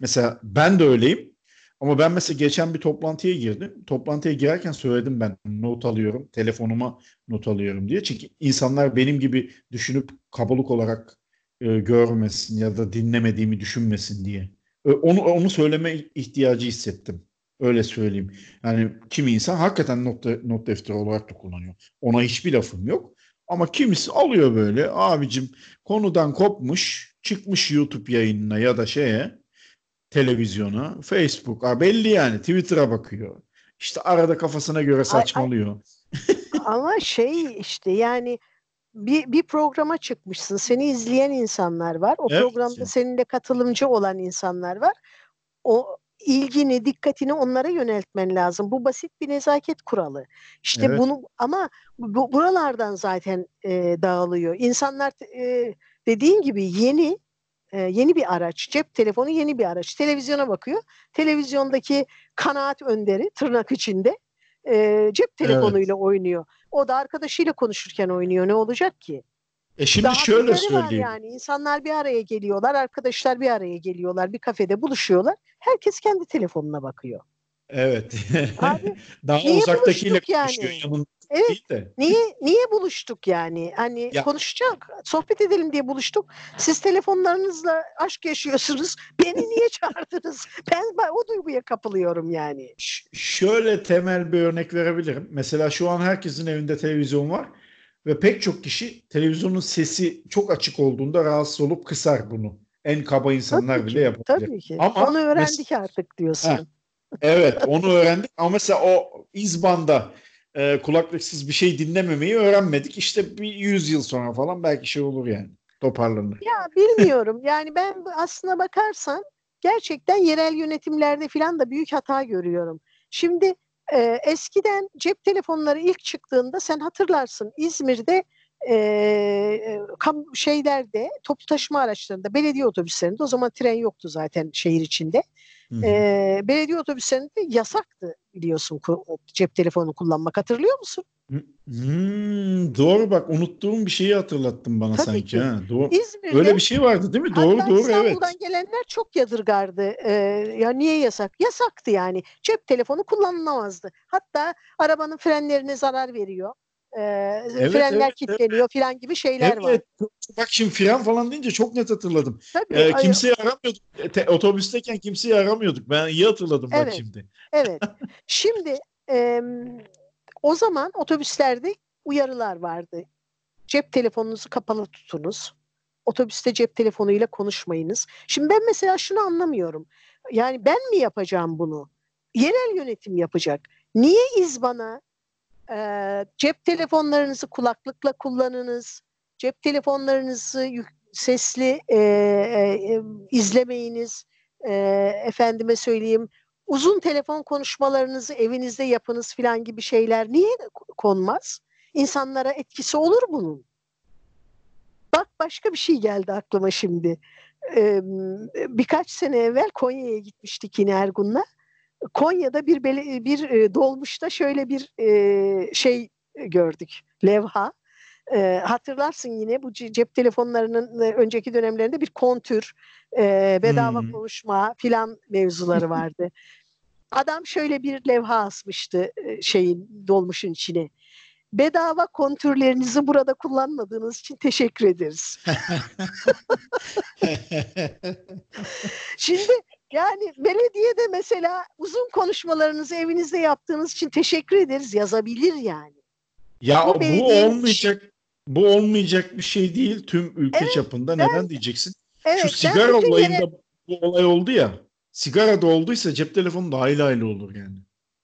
Mesela ben de öyleyim. Ama ben mesela geçen bir toplantıya girdim. Toplantıya girerken söyledim ben not alıyorum. Telefonuma not alıyorum diye. Çünkü insanlar benim gibi düşünüp kabalık olarak e, görmesin ya da dinlemediğimi düşünmesin diye. Onu onu söyleme ihtiyacı hissettim. Öyle söyleyeyim. Yani kimi insan hakikaten not, not defteri olarak da kullanıyor. Ona hiçbir lafım yok. Ama kimisi alıyor böyle abicim konudan kopmuş çıkmış YouTube yayınına ya da şeye televizyona, Facebook'a belli yani Twitter'a bakıyor. İşte arada kafasına göre saçmalıyor. Ay, ay. Ama şey işte yani bir, bir programa çıkmışsın. Seni izleyen insanlar var. O evet. programda seninle katılımcı olan insanlar var. O ilgini, dikkatini onlara yöneltmen lazım. Bu basit bir nezaket kuralı. İşte evet. bunu ama bu, buralardan zaten e, dağılıyor. İnsanlar e, dediğin gibi yeni e, yeni bir araç. Cep telefonu yeni bir araç. Televizyona bakıyor. Televizyondaki kanaat önderi tırnak içinde e, cep telefonuyla evet. oynuyor. O da arkadaşıyla konuşurken oynuyor. Ne olacak ki? E şimdi Daha şöyle söyleyeyim. yani insanlar bir araya geliyorlar, arkadaşlar bir araya geliyorlar, bir kafede buluşuyorlar. Herkes kendi telefonuna bakıyor. Evet. Abi, Daha uzaktakiyle konuşuyor yani? Evet. Değil de. Niye niye buluştuk yani? Hani ya. konuşacak, sohbet edelim diye buluştuk. Siz telefonlarınızla aşk yaşıyorsunuz. Beni niye çağırdınız? Ben o duyguya kapılıyorum yani. Ş- şöyle temel bir örnek verebilirim. Mesela şu an herkesin evinde televizyon var ve pek çok kişi televizyonun sesi çok açık olduğunda rahatsız olup kısar bunu. En kaba insanlar tabii bile yapabilir. Tabii ki. Ama onu öğrendik mes- artık diyorsun. Heh, evet, onu öğrendik ama mesela o izbanda e, kulaklıksız bir şey dinlememeyi öğrenmedik. İşte bir yüz yıl sonra falan belki şey olur yani toparlanır. Ya bilmiyorum yani ben aslına bakarsan gerçekten yerel yönetimlerde falan da büyük hata görüyorum. Şimdi e, eskiden cep telefonları ilk çıktığında sen hatırlarsın İzmir'de e, kam şeylerde toplu taşıma araçlarında belediye otobüslerinde o zaman tren yoktu zaten şehir içinde. E, belediye otobüslerinde yasaktı biliyorsun cep telefonu kullanmak hatırlıyor musun? Hmm, doğru bak unuttuğum bir şeyi hatırlattın bana Tabii sanki. Ki. Ha, doğru. İzmir'de, Öyle bir şey vardı değil mi? Doğru doğru İstanbul'dan evet. İstanbul'dan gelenler çok yadırgardı. Ee, ya niye yasak? Yasaktı yani. Cep telefonu kullanılamazdı. Hatta arabanın frenlerine zarar veriyor. E, evet, frenler evet, kilitleniyor evet. filan gibi şeyler evet, var. Bak şimdi fren falan deyince çok net hatırladım. Tabii, ee, kimseyi aramıyorduk. Te, otobüsteyken kimseyi aramıyorduk. Ben iyi hatırladım evet, bak şimdi. Evet. şimdi e, o zaman otobüslerde uyarılar vardı. Cep telefonunuzu kapalı tutunuz. Otobüste cep telefonuyla konuşmayınız. Şimdi ben mesela şunu anlamıyorum. Yani ben mi yapacağım bunu? Yerel yönetim yapacak. Niye İzban'a e, cep telefonlarınızı kulaklıkla kullanınız, cep telefonlarınızı sesli e, e, izlemeyiniz, e, efendime söyleyeyim uzun telefon konuşmalarınızı evinizde yapınız filan gibi şeyler niye konmaz? İnsanlara etkisi olur bunun. Bak başka bir şey geldi aklıma şimdi. Ee, birkaç sene evvel Konya'ya gitmiştik yine Ergun'la. Konya'da bir bir e, dolmuşta şöyle bir e, şey gördük. Levha. E, hatırlarsın yine bu cep telefonlarının e, önceki dönemlerinde bir kontür, e, bedava hmm. konuşma filan mevzuları vardı. Adam şöyle bir levha asmıştı e, şeyin dolmuşun içine. Bedava kontürlerinizi burada kullanmadığınız için teşekkür ederiz. Şimdi yani belediyede mesela uzun konuşmalarınızı evinizde yaptığınız için teşekkür ederiz yazabilir yani. Ya bu, bu olmayacak için... bu olmayacak bir şey değil tüm ülke evet, çapında. Neden diyeceksin? Evet, Şu sigara olayında yere... bu olay oldu ya. Sigara da olduysa cep telefonu da ayrı ayrı olur yani.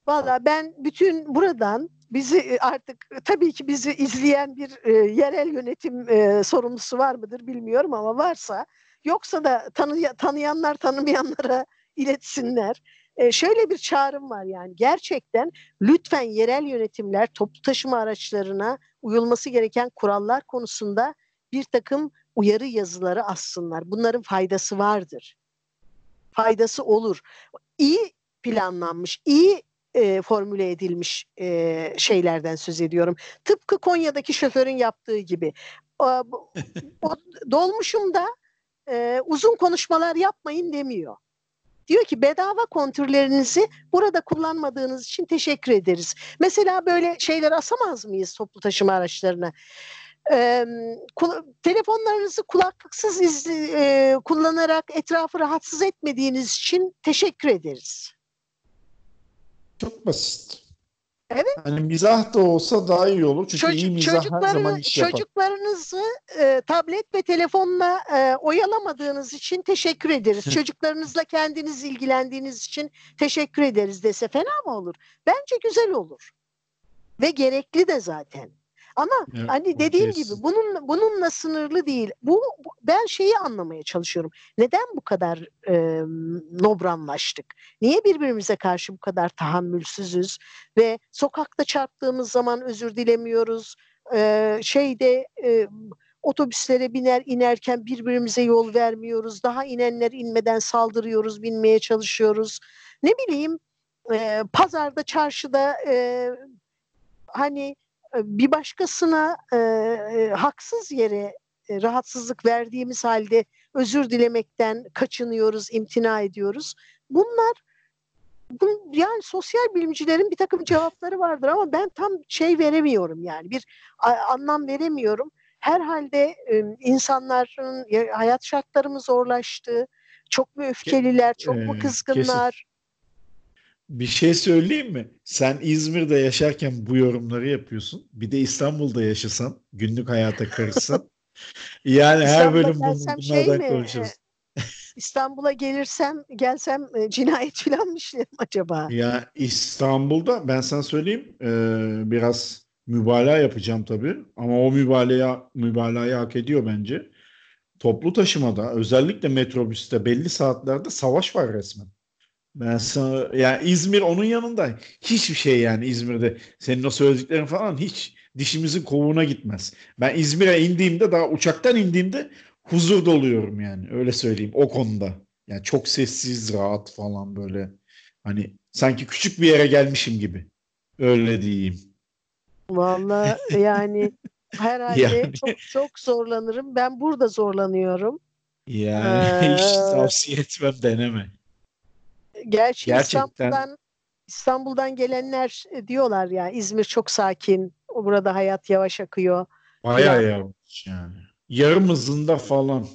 Valla ben bütün buradan bizi e, artık tabii ki bizi izleyen bir e, yerel yönetim e, sorumlusu var mıdır bilmiyorum ama varsa Yoksa da tanı, tanıyanlar tanımayanlara iletsinler. E, şöyle bir çağrım var yani gerçekten lütfen yerel yönetimler toplu taşıma araçlarına uyulması gereken kurallar konusunda bir takım uyarı yazıları assınlar. Bunların faydası vardır. Faydası olur. İyi planlanmış, iyi e, formüle edilmiş e, şeylerden söz ediyorum. Tıpkı Konya'daki şoförün yaptığı gibi. O, o dolmuşumda e, uzun konuşmalar yapmayın demiyor. Diyor ki bedava kontürlerinizi burada kullanmadığınız için teşekkür ederiz. Mesela böyle şeyler asamaz mıyız toplu taşıma araçlarına? Ee, kul- telefonlarınızı kulaklıksız izli, e, kullanarak etrafı rahatsız etmediğiniz için teşekkür ederiz. Çok basit. Evet. Hani mizah da olsa daha iyi olur. Çünkü Çocuk, iyi mizah her zaman iş yapar. Çocuklarınızı e, tablet ve telefonla e, oyalamadığınız için teşekkür ederiz. Çocuklarınızla kendiniz ilgilendiğiniz için teşekkür ederiz dese fena mı olur? Bence güzel olur. Ve gerekli de zaten. Ama evet, hani dediğim gibi bunun bununla sınırlı değil. Bu, bu ben şeyi anlamaya çalışıyorum. Neden bu kadar e, nobranlaştık? Niye birbirimize karşı bu kadar tahammülsüzüz ve sokakta çarptığımız zaman özür dilemiyoruz? E, şeyde e, otobüslere biner inerken birbirimize yol vermiyoruz. Daha inenler inmeden saldırıyoruz, binmeye çalışıyoruz. Ne bileyim e, pazarda, çarşıda e, hani bir başkasına e, e, haksız yere e, rahatsızlık verdiğimiz halde özür dilemekten kaçınıyoruz, imtina ediyoruz. Bunlar bu, yani sosyal bilimcilerin bir takım cevapları vardır ama ben tam şey veremiyorum yani bir anlam veremiyorum. Herhalde e, insanların hayat şartları mı zorlaştı? Çok mu öfkeliler, çok mu kızgınlar? Bir şey söyleyeyim mi? Sen İzmir'de yaşarken bu yorumları yapıyorsun. Bir de İstanbul'da yaşasan, günlük hayata karışsan. yani her bölüm bunlardan şey konuşuruz. İstanbul'a gelirsem, gelsem e, cinayet falan mı işlerim acaba? Ya İstanbul'da ben sana söyleyeyim e, biraz mübalağa yapacağım tabii. Ama o mübalağa, mübalağayı hak ediyor bence. Toplu taşımada özellikle metrobüste belli saatlerde savaş var resmen. Ben sana yani İzmir onun yanında hiçbir şey yani İzmir'de senin o söylediklerin falan hiç dişimizin kovuğuna gitmez. Ben İzmir'e indiğimde daha uçaktan indiğimde huzur doluyorum yani öyle söyleyeyim o konuda. Yani çok sessiz, rahat falan böyle. Hani sanki küçük bir yere gelmişim gibi. Öyle diyeyim. Vallahi yani herhalde yani. çok çok zorlanırım. Ben burada zorlanıyorum. Yani ee, hiç tavsiye etmem deneme. Gerçi Gerçekten. İstanbul'dan İstanbul'dan gelenler e, diyorlar ya İzmir çok sakin, Burada hayat yavaş akıyor. Bayağı yavaş yani. Yarım hızında falan.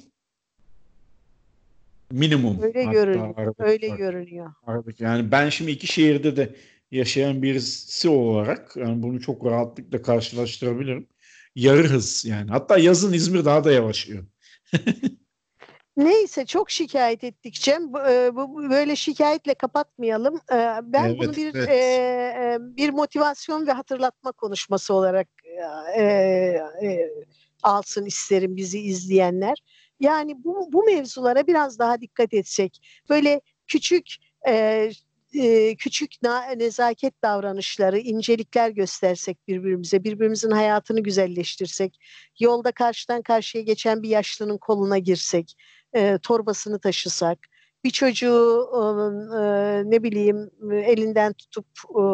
Minimum. Öyle görünüyor. Öyle var. görünüyor. Yani ben şimdi iki şehirde de yaşayan birisi olarak yani bunu çok rahatlıkla karşılaştırabilirim. Yarı hız yani. Hatta yazın İzmir daha da yavaşlıyor. Neyse çok şikayet ettikçe e, böyle şikayetle kapatmayalım. E, ben evet, bunu bir evet. e, bir motivasyon ve hatırlatma konuşması olarak e, e, alsın isterim bizi izleyenler. Yani bu bu mevzulara biraz daha dikkat etsek, böyle küçük e, e, küçük nezaket davranışları, incelikler göstersek birbirimize, birbirimizin hayatını güzelleştirsek, yolda karşıdan karşıya geçen bir yaşlının koluna girsek, e, torbasını taşısak, bir çocuğu e, ne bileyim elinden tutup e,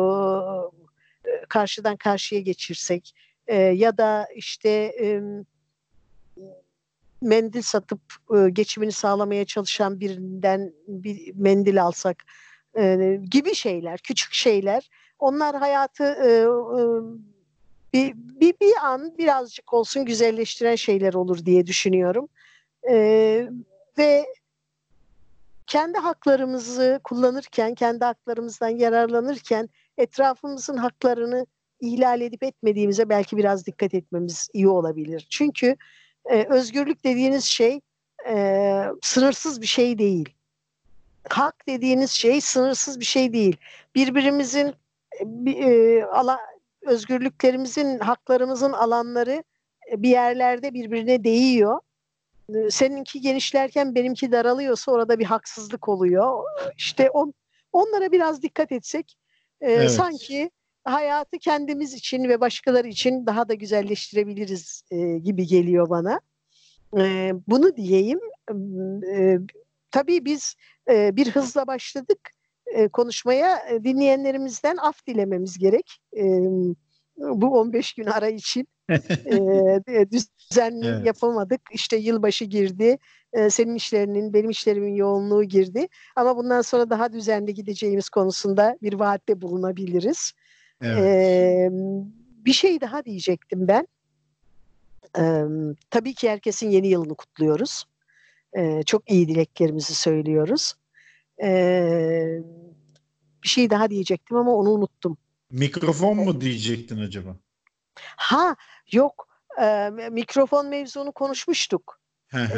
karşıdan karşıya geçirsek e, ya da işte e, mendil satıp e, geçimini sağlamaya çalışan birinden bir mendil alsak e, gibi şeyler, küçük şeyler. Onlar hayatı e, e, bir, bir, bir an birazcık olsun güzelleştiren şeyler olur diye düşünüyorum. E, ve kendi haklarımızı kullanırken, kendi haklarımızdan yararlanırken etrafımızın haklarını ihlal edip etmediğimize belki biraz dikkat etmemiz iyi olabilir. Çünkü e, özgürlük dediğiniz şey e, sınırsız bir şey değil. Hak dediğiniz şey sınırsız bir şey değil. Birbirimizin e, e ala, özgürlüklerimizin, haklarımızın alanları e, bir yerlerde birbirine değiyor. E, seninki genişlerken benimki daralıyorsa orada bir haksızlık oluyor. İşte on, onlara biraz dikkat etsek e, evet. sanki hayatı kendimiz için ve başkaları için daha da güzelleştirebiliriz e, gibi geliyor bana. E, bunu diyeyim. E, tabii biz e, bir hızla başladık e, konuşmaya. E, dinleyenlerimizden af dilememiz gerek. E, bu 15 gün ara için e, düzenli evet. yapamadık. İşte yılbaşı girdi. E, senin işlerinin, benim işlerimin yoğunluğu girdi. Ama bundan sonra daha düzenli gideceğimiz konusunda bir vaatte bulunabiliriz. Evet. Ee, bir şey daha diyecektim ben. Ee, tabii ki herkesin yeni yılını kutluyoruz. Ee, çok iyi dileklerimizi söylüyoruz. Ee, bir şey daha diyecektim ama onu unuttum. Mikrofon mu diyecektin acaba? Ha yok. E, mikrofon mevzunu konuşmuştuk.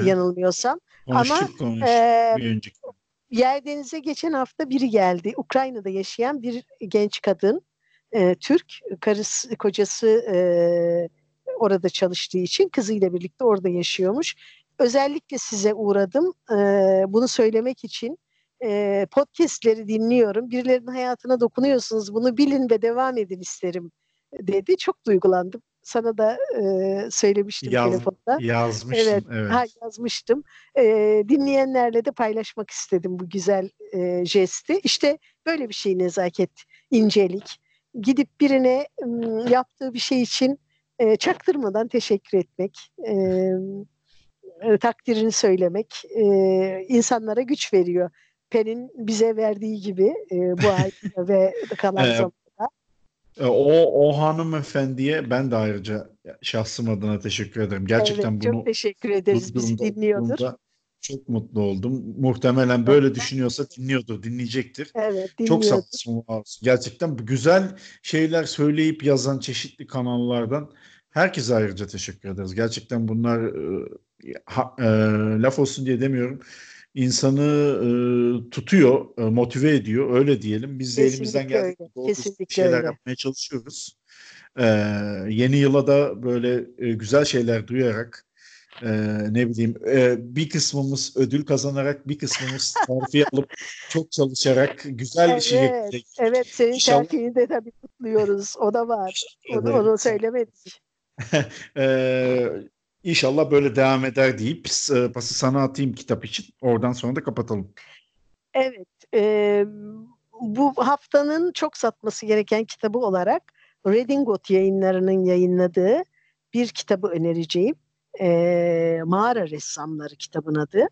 yanılmıyorsam. Konuştuk, ama konuştuk. E, bir önceki. Yerdenize geçen hafta biri geldi. Ukrayna'da yaşayan bir genç kadın e, Türk, karısı, kocası e, orada çalıştığı için kızıyla birlikte orada yaşıyormuş. Özellikle size uğradım e, bunu söylemek için. E, podcastleri dinliyorum. Birilerinin hayatına dokunuyorsunuz. Bunu bilin ve devam edin isterim dedi. Çok duygulandım. Sana da e, söylemiştim Yaz, telefonda. Yazmıştım. Evet, evet. Ha, yazmıştım. E, dinleyenlerle de paylaşmak istedim bu güzel e, jesti. İşte böyle bir şey nezaket, incelik gidip birine yaptığı bir şey için e, çaktırmadan teşekkür etmek, e, e, takdirini söylemek e, insanlara güç veriyor. Pen'in bize verdiği gibi e, bu ay ve kalan zamanda. O, o hanımefendiye ben de ayrıca şahsım adına teşekkür ederim. Gerçekten evet, bunu çok teşekkür ederiz. Bizi dinliyordur. Çok mutlu oldum. Muhtemelen böyle düşünüyorsa dinliyordur, dinleyecektir. Evet, Çok sağ olsun. Gerçekten güzel şeyler söyleyip yazan çeşitli kanallardan herkese ayrıca teşekkür ederiz. Gerçekten bunlar e, ha, e, laf olsun diye demiyorum. İnsanı e, tutuyor, e, motive ediyor. Öyle diyelim. Biz de elimizden geldiği şeyler öyle. yapmaya çalışıyoruz. E, yeni yıla da böyle e, güzel şeyler duyarak e, ne bileyim e, bir kısmımız ödül kazanarak bir kısmımız terfi alıp çok çalışarak güzel evet, şeye Evet senin İnşallah... terfini de tabii kutluyoruz. O da var. Onu, evet. onu söylemedik. e, İnşallah böyle devam eder deyip e, pası sana atayım kitap için. Oradan sonra da kapatalım. Evet. E, bu haftanın çok satması gereken kitabı olarak Redingot yayınlarının yayınladığı bir kitabı önereceğim e, Mağara Ressamları kitabın adı.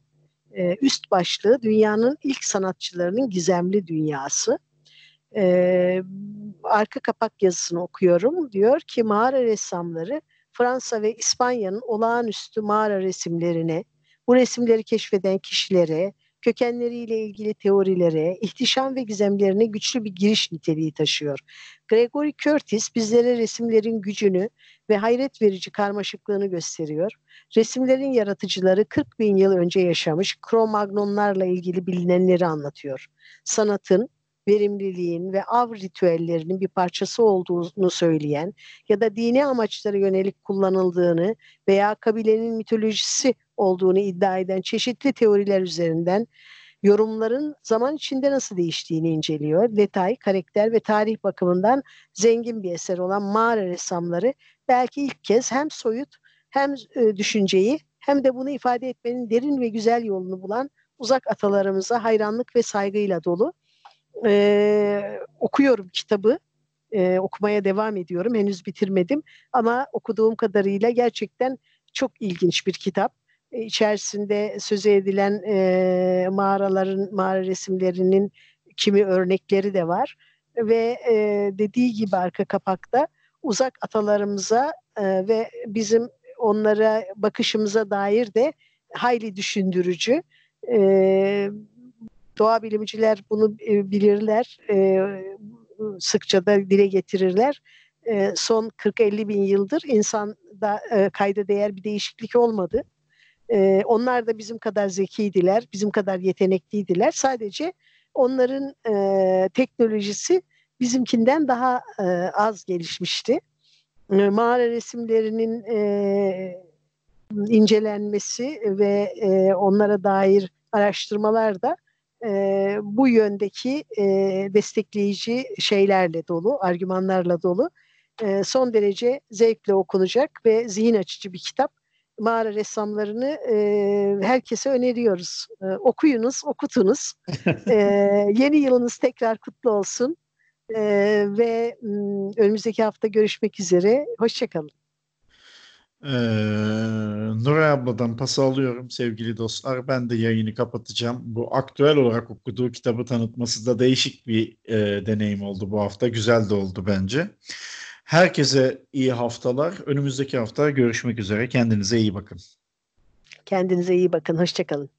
E, üst başlığı dünyanın ilk sanatçılarının gizemli dünyası. E, arka kapak yazısını okuyorum. Diyor ki mağara ressamları Fransa ve İspanya'nın olağanüstü mağara resimlerine, bu resimleri keşfeden kişilere, kökenleriyle ilgili teorilere, ihtişam ve gizemlerine güçlü bir giriş niteliği taşıyor. Gregory Curtis bizlere resimlerin gücünü ve hayret verici karmaşıklığını gösteriyor. Resimlerin yaratıcıları 40 bin yıl önce yaşamış Cro-Magnonlarla ilgili bilinenleri anlatıyor. Sanatın, verimliliğin ve av ritüellerinin bir parçası olduğunu söyleyen ya da dini amaçlara yönelik kullanıldığını veya kabilenin mitolojisi olduğunu iddia eden çeşitli teoriler üzerinden yorumların zaman içinde nasıl değiştiğini inceliyor. Detay, karakter ve tarih bakımından zengin bir eser olan mağara ressamları belki ilk kez hem soyut hem e, düşünceyi hem de bunu ifade etmenin derin ve güzel yolunu bulan uzak atalarımıza hayranlık ve saygıyla dolu. Ee, okuyorum kitabı, ee, okumaya devam ediyorum. Henüz bitirmedim ama okuduğum kadarıyla gerçekten çok ilginç bir kitap. E, içerisinde söz edilen e, mağaraların, mağara resimlerinin kimi örnekleri de var. Ve e, dediği gibi arka kapakta uzak atalarımıza e, ve bizim onlara bakışımıza dair de hayli düşündürücü. E, doğa bilimciler bunu e, bilirler, e, sıkça da dile getirirler. E, son 40-50 bin yıldır insanda kayda değer bir değişiklik olmadı. Onlar da bizim kadar zekiydiler, bizim kadar yetenekliydiler. Sadece onların teknolojisi bizimkinden daha az gelişmişti. Mağara resimlerinin incelenmesi ve onlara dair araştırmalar da e, bu yöndeki e, destekleyici şeylerle dolu, argümanlarla dolu. E, son derece zevkle okunacak ve zihin açıcı bir kitap mağara ressamlarını e, herkese öneriyoruz. E, okuyunuz, okutunuz. e, yeni yılınız tekrar kutlu olsun. E, ve m, önümüzdeki hafta görüşmek üzere. Hoşçakalın. Ee, Nuray abladan pas alıyorum sevgili dostlar. Ben de yayını kapatacağım. Bu aktüel olarak okuduğu kitabı tanıtması da değişik bir e, deneyim oldu bu hafta. Güzel de oldu bence. Herkese iyi haftalar. Önümüzdeki hafta görüşmek üzere. Kendinize iyi bakın. Kendinize iyi bakın. Hoşçakalın.